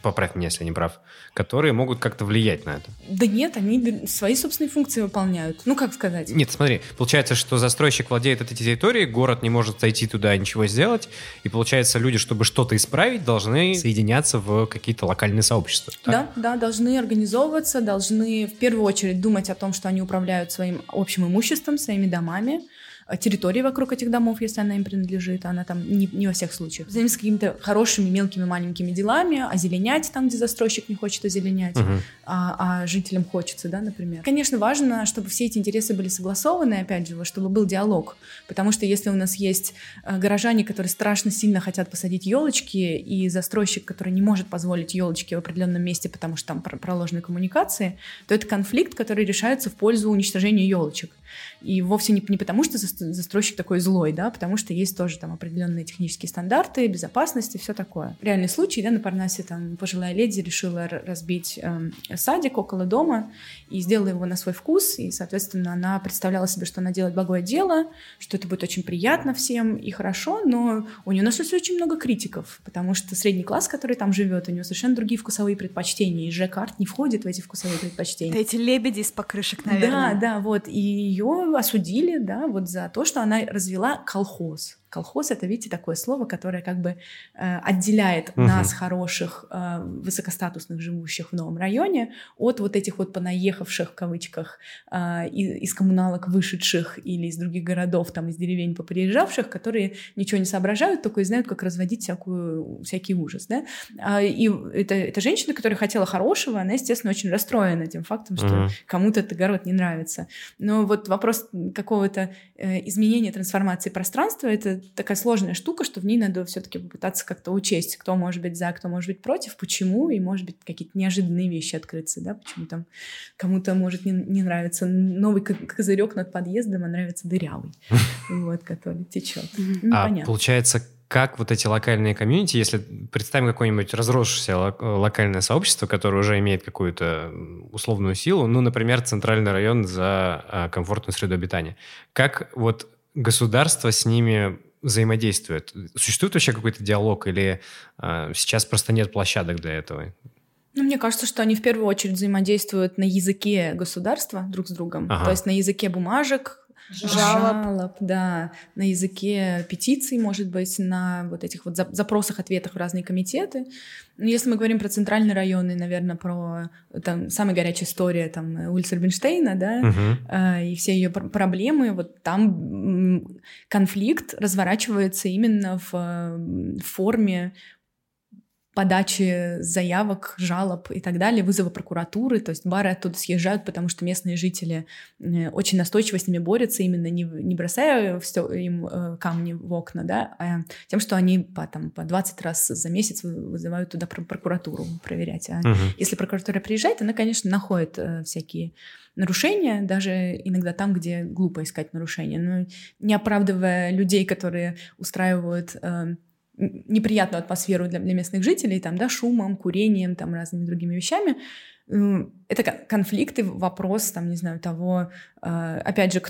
Поправь меня, если я не прав которые могут как-то влиять на это. Да нет, они свои собственные функции выполняют. Ну, как сказать? Нет, смотри, получается, что застройщик владеет этой территорией, город не может зайти туда и ничего сделать, и получается, люди, чтобы что-то исправить, должны соединяться в какие-то локальные сообщества. Так? Да, да, должны организовываться, должны в первую очередь думать о том, что они управляют своим общим имуществом, своими домами, территории вокруг этих домов, если она им принадлежит, она там не, не во всех случаях. Заниматься какими-то хорошими, мелкими, маленькими делами, озеленять там, где застройщик не хочет озеленять, uh-huh. а, а жителям хочется, да, например. Конечно, важно, чтобы все эти интересы были согласованы, опять же, чтобы был диалог, потому что если у нас есть э, горожане, которые страшно сильно хотят посадить елочки, и застройщик, который не может позволить елочки в определенном месте, потому что там проложены коммуникации, то это конфликт, который решается в пользу уничтожения елочек. И вовсе не, не потому, что застройщик такой злой, да, потому что есть тоже там определенные технические стандарты, безопасности, все такое. Реальный случай, да, на Парнасе там пожилая леди решила разбить э, садик около дома и сделала его на свой вкус, и, соответственно, она представляла себе, что она делает благое дело, что это будет очень приятно всем и хорошо, но у нее нашлось очень много критиков, потому что средний класс, который там живет, у него совершенно другие вкусовые предпочтения, и Ж-карт не входит в эти вкусовые предпочтения. Эти лебеди из покрышек, наверное. Да, да, вот, и ее осудили, да, вот за то, что она развела колхоз. Колхоз это, видите, такое слово, которое как бы э, отделяет угу. нас, хороших, э, высокостатусных, живущих в новом районе, от вот этих вот понаехавших, в кавычках, э, из коммуналок вышедших или из других городов, там, из деревень поприезжавших, которые ничего не соображают, только и знают, как разводить всякую, всякий ужас, да. А, и это, это женщина, которая хотела хорошего, она, естественно, очень расстроена тем фактом, что угу. кому-то этот город не нравится. Но вот вопрос какого-то э, изменения, трансформации пространства — это такая сложная штука, что в ней надо все-таки попытаться как-то учесть, кто может быть за, кто может быть против, почему, и, может быть, какие-то неожиданные вещи открыться, да, почему там кому-то может не, не нравиться новый козырек над подъездом, а нравится дырявый, (laughs) вот, который течет. А получается, как вот эти локальные комьюнити, если представим какое-нибудь разросшееся локальное сообщество, которое уже имеет какую-то условную силу, ну, например, центральный район за а, комфортную среду обитания, как вот государство с ними взаимодействует? Существует вообще какой-то диалог или э, сейчас просто нет площадок для этого? Ну, мне кажется, что они в первую очередь взаимодействуют на языке государства друг с другом. Ага. То есть на языке бумажек, жалоб. жалоб, да, на языке петиций, может быть, на вот этих вот запросах, ответах в разные комитеты. Но если мы говорим про центральные районы, наверное, про там самая горячая история, там улица Рубинштейна, да, uh-huh. и все ее пр- проблемы, вот там конфликт разворачивается именно в, в форме подачи заявок, жалоб и так далее, вызова прокуратуры, то есть бары оттуда съезжают, потому что местные жители э, очень настойчиво с ними борются, именно не, не бросая все, им э, камни в окна, да, а тем, что они по, там, по 20 раз за месяц вызывают туда прокуратуру проверять. А угу. если прокуратура приезжает, она, конечно, находит э, всякие нарушения, даже иногда там, где глупо искать нарушения, но не оправдывая людей, которые устраивают неприятную атмосферу для, для местных жителей, там, да, шумом, курением, там, разными другими вещами. Это конфликты, вопрос, там, не знаю, того, а, опять же,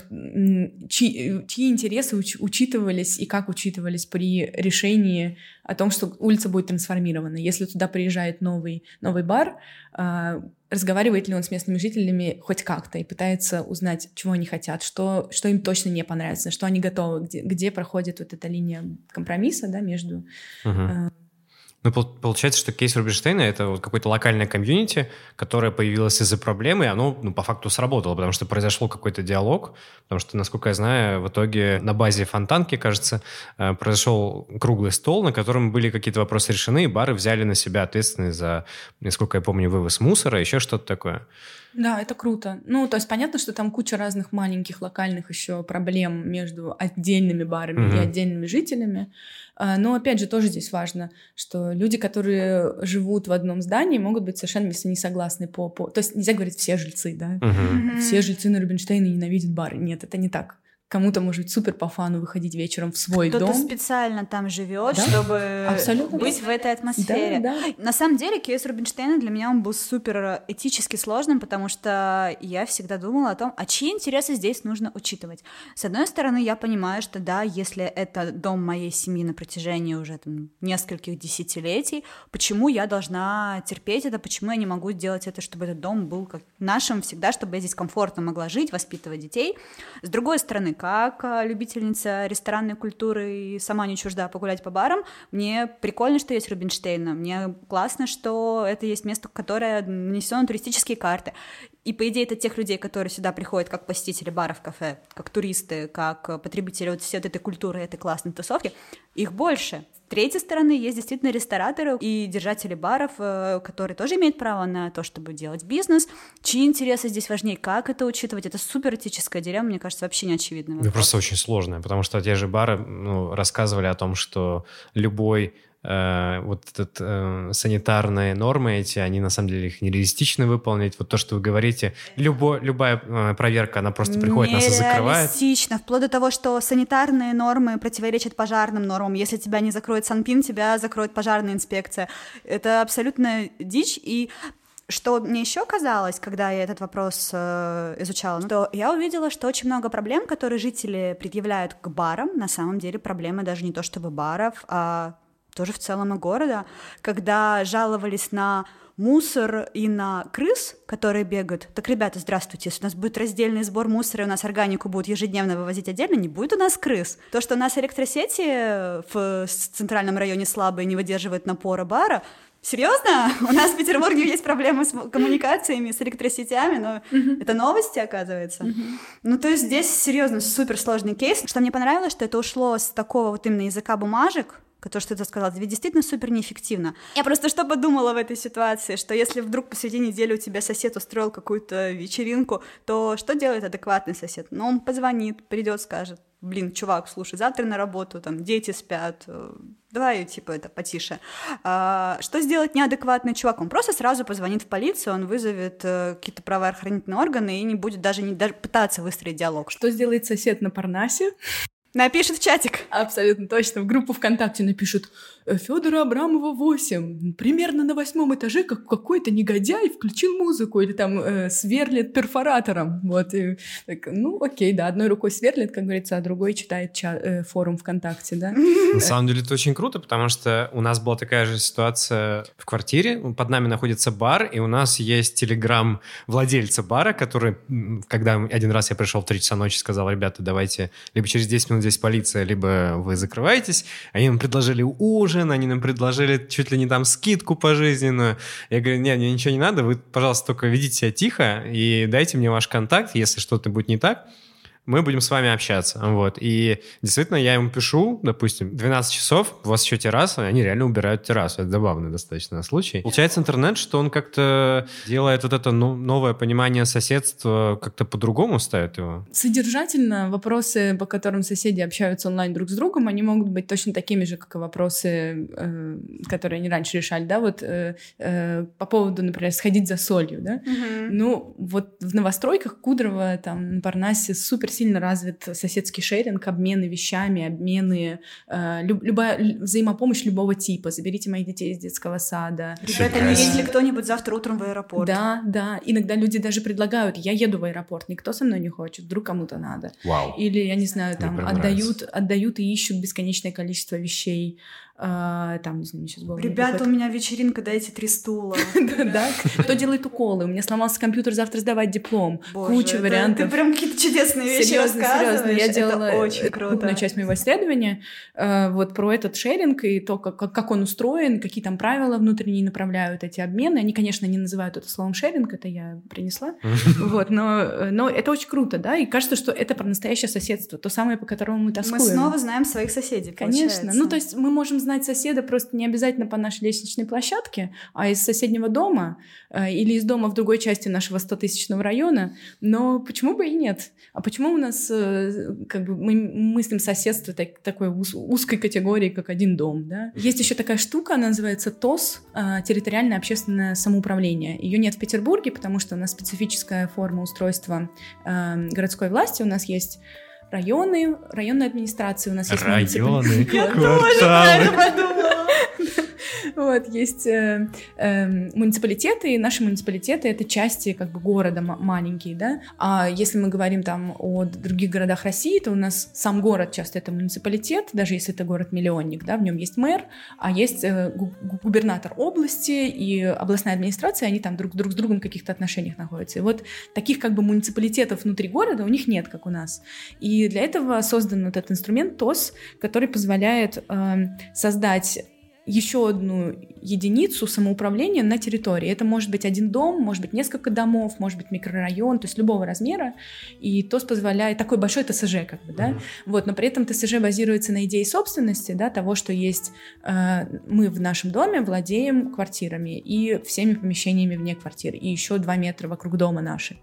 чьи, чьи интересы уч, учитывались и как учитывались при решении о том, что улица будет трансформирована. Если туда приезжает новый, новый бар, а, разговаривает ли он с местными жителями хоть как-то и пытается узнать, чего они хотят, что, что им точно не понравится, что они готовы, где, где проходит вот эта линия компромисса да, между uh-huh. Ну, получается, что кейс Рубинштейна — это вот какое-то локальное комьюнити, которое появилось из-за проблемы, и оно, ну, по факту сработало, потому что произошел какой-то диалог, потому что, насколько я знаю, в итоге на базе фонтанки, кажется, э, произошел круглый стол, на котором были какие-то вопросы решены, и бары взяли на себя ответственность за, насколько я помню, вывоз мусора, еще что-то такое. Да, это круто. Ну, то есть понятно, что там куча разных маленьких локальных еще проблем между отдельными барами mm-hmm. и отдельными жителями. А, но опять же тоже здесь важно, что люди, которые живут в одном здании, могут быть совершенно если не согласны по, по... То есть нельзя говорить все жильцы, да? Mm-hmm. Все жильцы на Рубинштейна ненавидят бары. Нет, это не так. Кому-то может быть супер по фану выходить вечером в свой Кто-то дом. Кто-то специально там живет, да? чтобы Абсолютно быть да. в этой атмосфере. Да, да. На самом деле кейс Рубинштейна для меня он был супер этически сложным, потому что я всегда думала о том, а чьи интересы здесь нужно учитывать. С одной стороны, я понимаю, что да, если это дом моей семьи на протяжении уже там, нескольких десятилетий, почему я должна терпеть это, почему я не могу сделать это, чтобы этот дом был как нашим всегда, чтобы я здесь комфортно могла жить, воспитывать детей. С другой стороны, как а, любительница ресторанной культуры и сама не чужда погулять по барам, мне прикольно, что есть Рубинштейна, мне классно, что это есть место, которое нанесено на туристические карты. И, по идее, это тех людей, которые сюда приходят как посетители баров, кафе, как туристы, как потребители вот всей вот этой культуры, этой классной тусовки, их больше третьей стороны есть действительно рестораторы и держатели баров, э, которые тоже имеют право на то, чтобы делать бизнес. Чьи интересы здесь важнее, как это учитывать? Это супер этическая дилемма, мне кажется, вообще не очевидно. Это просто очень сложно, потому что те же бары ну, рассказывали о том, что любой э, вот этот, э, санитарные нормы эти, они на самом деле их нереалистично выполнить. Вот то, что вы говорите, любо, любая э, проверка, она просто приходит, нас и закрывает. Нереалистично, вплоть до того, что санитарные нормы противоречат пожарным нормам. Если тебя не закроет Санпин, тебя закроет пожарная инспекция. Это абсолютно дичь, и что мне еще казалось, когда я этот вопрос э, изучала, ну, то я увидела, что очень много проблем, которые жители предъявляют к барам, на самом деле проблемы даже не то чтобы баров, а тоже в целом и города, когда жаловались на мусор и на крыс, которые бегают. Так, ребята, здравствуйте, если у нас будет раздельный сбор мусора, и у нас органику будут ежедневно вывозить отдельно, не будет у нас крыс. То, что у нас электросети в центральном районе слабые, не выдерживают напора бара, Серьезно? У нас в Петербурге есть проблемы с коммуникациями, с электросетями, но uh-huh. это новости, оказывается. Uh-huh. Ну, то есть здесь серьезно суперсложный кейс. Что мне понравилось, что это ушло с такого вот именно языка бумажек, то, что ты сказала, ведь действительно супер неэффективно. Я просто что подумала в этой ситуации, что если вдруг посреди недели у тебя сосед устроил какую-то вечеринку, то что делает адекватный сосед? Ну, он позвонит, придет, скажет, блин, чувак, слушай, завтра на работу, там, дети спят, э, давай, типа, это потише. А, что сделать неадекватный чувак? Он просто сразу позвонит в полицию, он вызовет э, какие-то правоохранительные органы и не будет даже, не, даже пытаться выстроить диалог. Что сделает сосед на Парнасе? Напишет в чатик. Абсолютно точно. В группу ВКонтакте напишут Федора Абрамова 8. Примерно на восьмом этаже как какой-то негодяй включил музыку или там э, сверлит перфоратором. Вот. И, так, ну, окей, да, одной рукой сверлит, как говорится, а другой читает ча- э, форум ВКонтакте, да. На самом деле это очень круто, потому что у нас была такая же ситуация в квартире. Под нами находится бар, и у нас есть телеграм владельца бара, который, когда один раз я пришел в 3 часа ночи, сказал, ребята, давайте либо через 10 минут здесь полиция, либо вы закрываетесь. Они нам предложили ужин, они нам предложили чуть ли не там скидку пожизненную. Я говорю, нет, мне ничего не надо, вы, пожалуйста, только ведите себя тихо и дайте мне ваш контакт, если что-то будет не так мы будем с вами общаться. Вот. И действительно, я ему пишу, допустим, 12 часов, у вас еще терраса, они реально убирают террасу. Это забавный достаточно случай. Получается интернет, что он как-то делает вот это ну, новое понимание соседства, как-то по-другому ставит его. Содержательно вопросы, по которым соседи общаются онлайн друг с другом, они могут быть точно такими же, как и вопросы, э, которые они раньше решали, да, вот э, э, по поводу, например, сходить за солью, да. Угу. Ну, вот в новостройках Кудрово, там, на Парнасе супер сильно развит соседский шеринг, обмены вещами, обмены, э, люб, любая взаимопомощь любого типа. Заберите моих детей из детского сада. Ребята, не едет кто-нибудь завтра утром в аэропорт? Да, да. Иногда люди даже предлагают, я еду в аэропорт, никто со мной не хочет, вдруг кому-то надо. Вау. Или, я не знаю, там отдают, отдают и ищут бесконечное количество вещей. А, там, не знаю, сейчас голову Ребята, у меня вечеринка, дайте три стула. (laughs) Да, кто делает уколы? У меня сломался компьютер, завтра сдавать диплом. Куча вариантов. Ты прям какие-то чудесные вещи серьезно. Я делала очень круто. часть моего исследования а, вот про этот шеринг и то, как он устроен, какие там правила внутренние направляют эти обмены. Они, конечно, не называют это словом шеринг, это я принесла. (laughs) Вот, но, но это очень круто, да, и кажется, что это про настоящее соседство, то самое, по которому мы тоскуем. Мы снова знаем своих соседей, Конечно. Ну, то есть мы можем знать соседа просто не обязательно по нашей лестничной площадке, а из соседнего дома э, или из дома в другой части нашего 100-тысячного района. Но почему бы и нет? А почему у нас э, как бы мы мыслим соседство так, такой уз, узкой категории, как один дом? Да? Есть еще такая штука, она называется ТОС, э, территориальное общественное самоуправление. Ее нет в Петербурге, потому что у нас специфическая форма устройства э, городской власти. У нас есть районы, районные администрации у нас есть Районы, Я тоже про это подумала. Вот, есть э, э, муниципалитеты, и наши муниципалитеты — это части как бы города маленькие, да. А если мы говорим там о других городах России, то у нас сам город часто это муниципалитет, даже если это город-миллионник, да, в нем есть мэр, а есть э, губернатор области и областная администрация, они там друг, друг с другом в каких-то отношениях находятся. И вот таких как бы муниципалитетов внутри города у них нет, как у нас. И для этого создан вот этот инструмент ТОС, который позволяет э, создать еще одну единицу самоуправления на территории. Это может быть один дом, может быть несколько домов, может быть микрорайон, то есть любого размера. И ТОС позволяет, такой большой ТСЖ как бы, да, mm-hmm. вот, но при этом ТСЖ базируется на идее собственности, да, того, что есть, э, мы в нашем доме владеем квартирами и всеми помещениями вне квартиры, и еще два метра вокруг дома наши.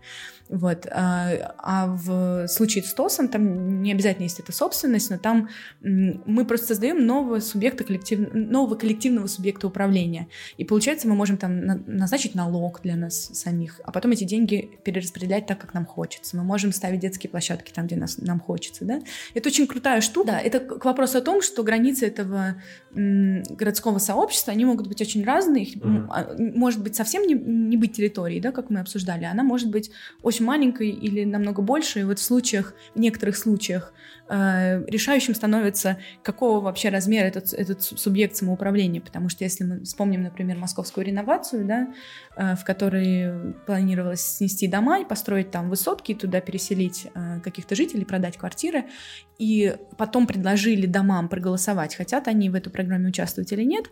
Вот. А, а в случае с ТОСом там не обязательно есть эта собственность, но там мы просто создаем нового субъекта коллектив... нового коллективного субъекта управления. И получается, мы можем там назначить налог для нас самих, а потом эти деньги перераспределять так, как нам хочется. Мы можем ставить детские площадки там, где нас, нам хочется. Да? Это очень крутая штука. Да, это к вопросу о том, что границы этого городского сообщества, они могут быть очень разные. Mm-hmm. Может быть, совсем не, не быть территорией, да, как мы обсуждали. Она может быть очень маленькой или намного больше. И вот в случаях, в некоторых случаях решающим становится, какого вообще размера этот, этот субъект самоуправления. Потому что если мы вспомним, например, московскую реновацию, да, э, в которой планировалось снести дома и построить там высотки, туда переселить э, каких-то жителей, продать квартиры, и потом предложили домам проголосовать, хотят они в эту программе участвовать или нет.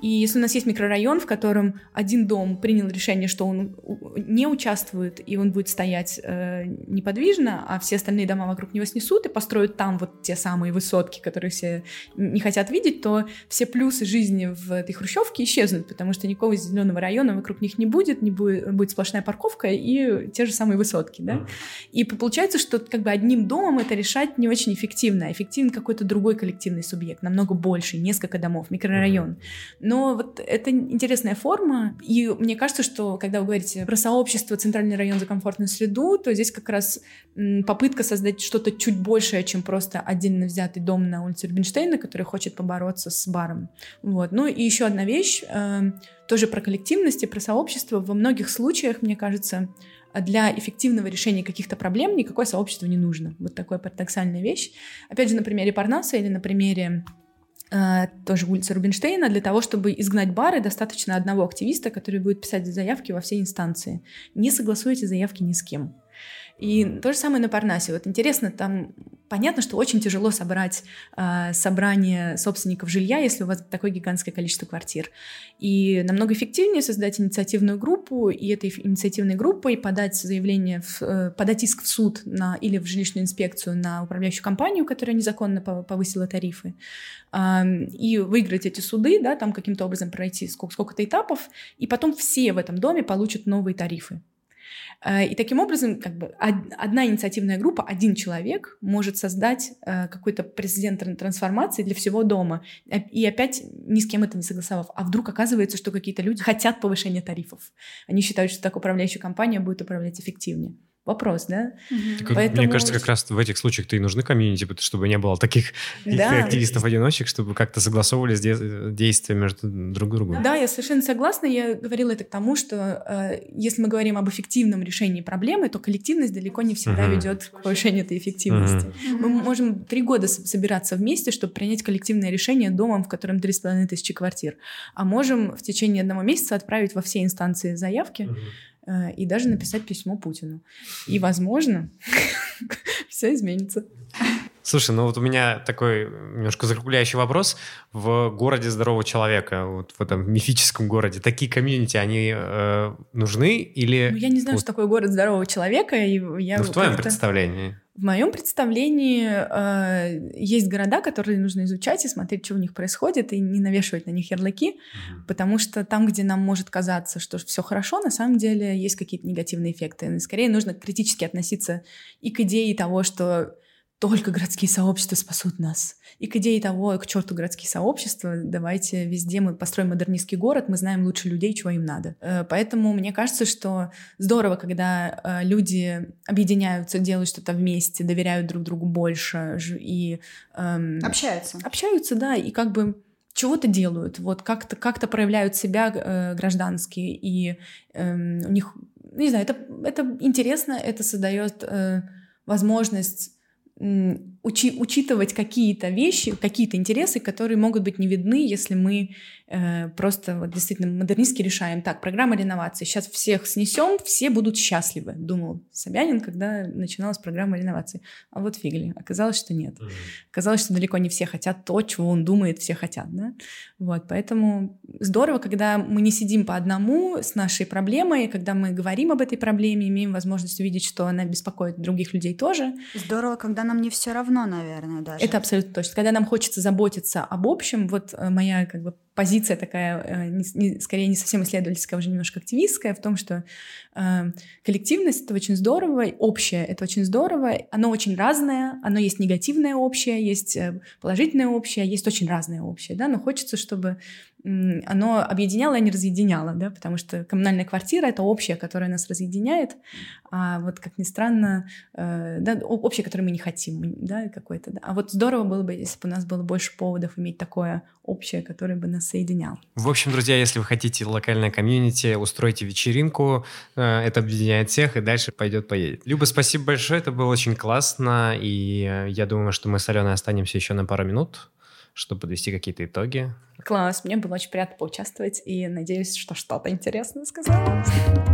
И если у нас есть микрорайон, в котором один дом принял решение, что он не участвует, и он будет стоять э, неподвижно, а все остальные дома вокруг него снесут и построят там вот те самые высотки, которые все не хотят видеть, то все плюсы жизни в этой хрущевке исчезнут, потому что никакого зеленого района вокруг них не будет, не будет, будет сплошная парковка и те же самые высотки, да. И получается, что как бы одним домом это решать не очень эффективно, а эффективен какой-то другой коллективный субъект, намного больше, несколько домов, микрорайон. Но вот это интересная форма, и мне кажется, что когда вы говорите про сообщество, центральный район за комфортную среду, то здесь как раз попытка создать что-то чуть большее, чем просто отдельно взятый дом на улице Рубинштейна, который хочет побороться с баром. Вот. Ну и еще одна вещь, э, тоже про коллективность и про сообщество. Во многих случаях, мне кажется, для эффективного решения каких-то проблем никакое сообщество не нужно. Вот такая парадоксальная вещь. Опять же, на примере Парнаса или на примере Э, тоже улица Рубинштейна, для того, чтобы изгнать бары, достаточно одного активиста, который будет писать заявки во все инстанции. Не согласуйте заявки ни с кем. И то же самое на Парнасе. Вот интересно, там понятно, что очень тяжело собрать э, собрание собственников жилья, если у вас такое гигантское количество квартир. И намного эффективнее создать инициативную группу, и этой инициативной группой подать заявление, в, э, подать иск в суд на, или в жилищную инспекцию на управляющую компанию, которая незаконно повысила тарифы, э, и выиграть эти суды, да, там каким-то образом пройти сколько- сколько-то этапов, и потом все в этом доме получат новые тарифы. Э, и таким образом, как бы одна инициативная группа, один человек может создать э, какой-то президент трансформации для всего дома. Э, и опять ни с кем это не согласовав. А вдруг оказывается, что какие-то люди хотят повышения тарифов. Они считают, что так управляющая компания будет управлять эффективнее вопрос, да? Угу. Поэтому... Мне кажется, как раз в этих случаях-то и нужны комьюнити, чтобы не было таких (laughs) да. активистов-одиночек, чтобы как-то согласовывались де- действия между друг другом. Да, я совершенно согласна. Я говорила это к тому, что э, если мы говорим об эффективном решении проблемы, то коллективность далеко не всегда угу. ведет к повышению этой эффективности. Угу. Мы можем три года собираться вместе, чтобы принять коллективное решение домом, в котором 3,5 тысячи квартир, а можем в течение одного месяца отправить во все инстанции заявки, угу и даже написать письмо Путину. И, возможно, (laughs) все изменится. Слушай, ну вот у меня такой немножко закругляющий вопрос. В городе здорового человека, вот в этом мифическом городе, такие комьюнити, они э, нужны или... Ну, я не знаю, вот... что такое город здорового человека. И я ну, в твоем представлении. В моем представлении э, есть города, которые нужно изучать и смотреть, что у них происходит, и не навешивать на них ярлыки, mm-hmm. потому что там, где нам может казаться, что все хорошо, на самом деле есть какие-то негативные эффекты. И скорее нужно критически относиться и к идее того, что только городские сообщества спасут нас. И к идее того, к черту городские сообщества, давайте везде мы построим модернистский город, мы знаем лучше людей, чего им надо. Э, поэтому мне кажется, что здорово, когда э, люди объединяются, делают что-то вместе, доверяют друг другу больше и... Эм, общаются. Общаются, да, и как бы чего-то делают, вот как-то как проявляют себя э, гражданские, и э, у них, не знаю, это, это интересно, это создает э, возможность 嗯 учи, учитывать какие-то вещи, какие-то интересы, которые могут быть не видны, если мы э, просто вот действительно модернистски решаем. Так, программа реновации. Сейчас всех снесем, все будут счастливы, думал Собянин, когда начиналась программа реновации. А вот фигли. Оказалось, что нет. Mm-hmm. Оказалось, что далеко не все хотят то, чего он думает, все хотят. Да? Вот, поэтому здорово, когда мы не сидим по одному с нашей проблемой, когда мы говорим об этой проблеме, имеем возможность увидеть, что она беспокоит других людей тоже. Здорово, когда нам не все равно равно, наверное, даже. Это абсолютно точно. Когда нам хочется заботиться об общем, вот э, моя как бы позиция такая, э, не, не, скорее не совсем исследовательская, а уже немножко активистская, в том, что э, коллективность — это очень здорово, общее — это очень здорово, оно очень разное, оно есть негативное общее, есть э, положительное общее, есть очень разное общее, да, но хочется, чтобы оно объединяло, а не разъединяло, да, потому что коммунальная квартира — это общее, которое нас разъединяет, а вот, как ни странно, э, да, общее, которое мы не хотим, да, какое-то, да. А вот здорово было бы, если бы у нас было больше поводов иметь такое общее, которое бы нас соединял. В общем, друзья, если вы хотите локальное комьюнити, устройте вечеринку, э, это объединяет всех, и дальше пойдет-поедет. Люба, спасибо большое, это было очень классно, и э, я думаю, что мы с Аленой останемся еще на пару минут, чтобы подвести какие-то итоги. Класс, мне было очень приятно поучаствовать, и надеюсь, что что-то интересное сказала.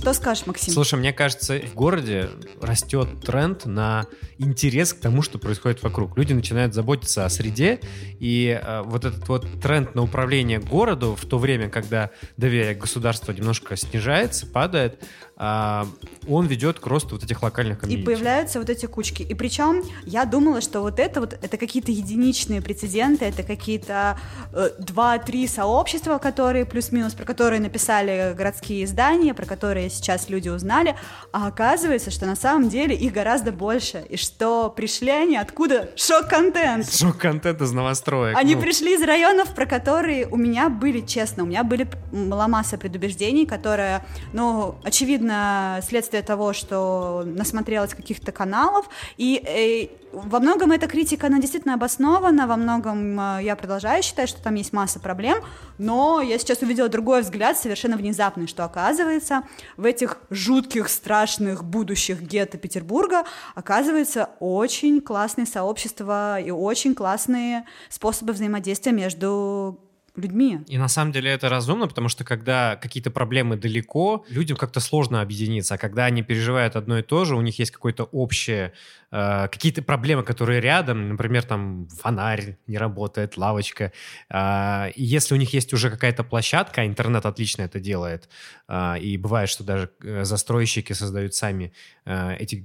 Что скажешь, Максим? Слушай, мне кажется, в городе растет тренд на интерес к тому, что происходит вокруг. Люди начинают заботиться о среде, и э, вот этот вот тренд на управление городу в то время, когда доверие к государству немножко снижается, падает, э, он ведет к росту вот этих локальных комьюнити. И появляются вот эти кучки. И причем я думала, что вот это вот это какие-то единичные прецеденты, это какие-то э, два-три сообщества, которые плюс-минус, про которые написали городские издания, про которые сейчас люди узнали, а оказывается, что на самом деле их гораздо больше, и что пришли они откуда? Шок-контент! Шок-контент из новостроек. Они ну. пришли из районов, про которые у меня были, честно, у меня были была масса предубеждений, которые, ну, очевидно, следствие того, что насмотрелась каких-то каналов, и, и э, во многом эта критика, она действительно обоснована, во многом э, я продолжаю считать, что там есть масса проблем, но я сейчас увидела другой взгляд, совершенно внезапный, что оказывается в этих жутких, страшных будущих гетто Петербурга оказывается очень классные сообщества и очень классные способы взаимодействия между людьми. И на самом деле это разумно, потому что когда какие-то проблемы далеко, людям как-то сложно объединиться, а когда они переживают одно и то же, у них есть какое-то общее, э, какие-то проблемы, которые рядом, например, там фонарь не работает, лавочка, э, и если у них есть уже какая-то площадка, интернет отлично это делает, э, и бывает, что даже э, застройщики создают сами э, эти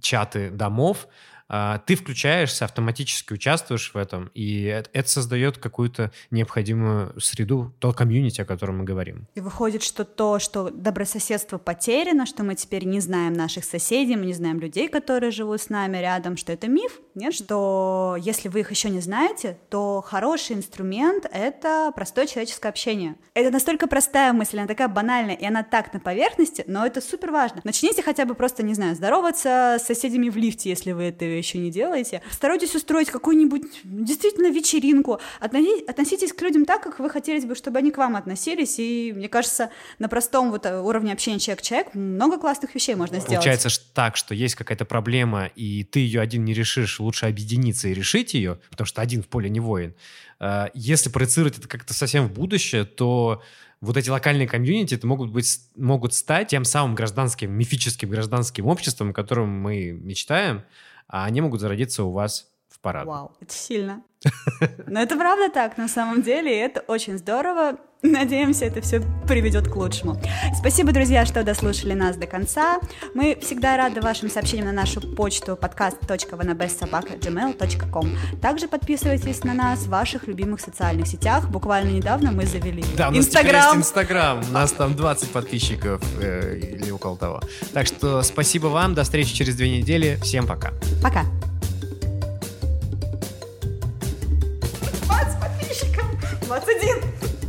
чаты домов, ты включаешься, автоматически участвуешь в этом, и это, создает какую-то необходимую среду, то комьюнити, о котором мы говорим. И выходит, что то, что добрососедство потеряно, что мы теперь не знаем наших соседей, мы не знаем людей, которые живут с нами рядом, что это миф, нет? Что если вы их еще не знаете, то хороший инструмент — это простое человеческое общение. Это настолько простая мысль, она такая банальная, и она так на поверхности, но это супер важно. Начните хотя бы просто, не знаю, здороваться с соседями в лифте, если вы это еще не делаете. Старайтесь устроить какую-нибудь действительно вечеринку. Относитесь к людям так, как вы хотели бы, чтобы они к вам относились. И мне кажется, на простом вот э, уровне общения человек-человек много классных вещей можно сделать. Получается так, что есть какая-то проблема, и ты ее один не решишь, лучше объединиться и решить ее, потому что один в поле не воин. Э, если проецировать это как-то совсем в будущее, то вот эти локальные комьюнити это могут, быть, могут стать тем самым гражданским, мифическим гражданским обществом, о котором мы мечтаем, а они могут зародиться у вас в парад. Вау, это сильно. (laughs) Но это правда так, на самом деле, и это очень здорово. Надеемся, это все приведет к лучшему. Спасибо, друзья, что дослушали нас до конца. Мы всегда рады вашим сообщениям на нашу почту podcast.vanabestsobaka.gmail.com Также подписывайтесь на нас в ваших любимых социальных сетях. Буквально недавно мы завели да, Инстаграм. Инстаграм. У нас там 20 подписчиков э, или около того. Так что спасибо вам. До встречи через две недели. Всем пока. Пока. 20 подписчиков. 21.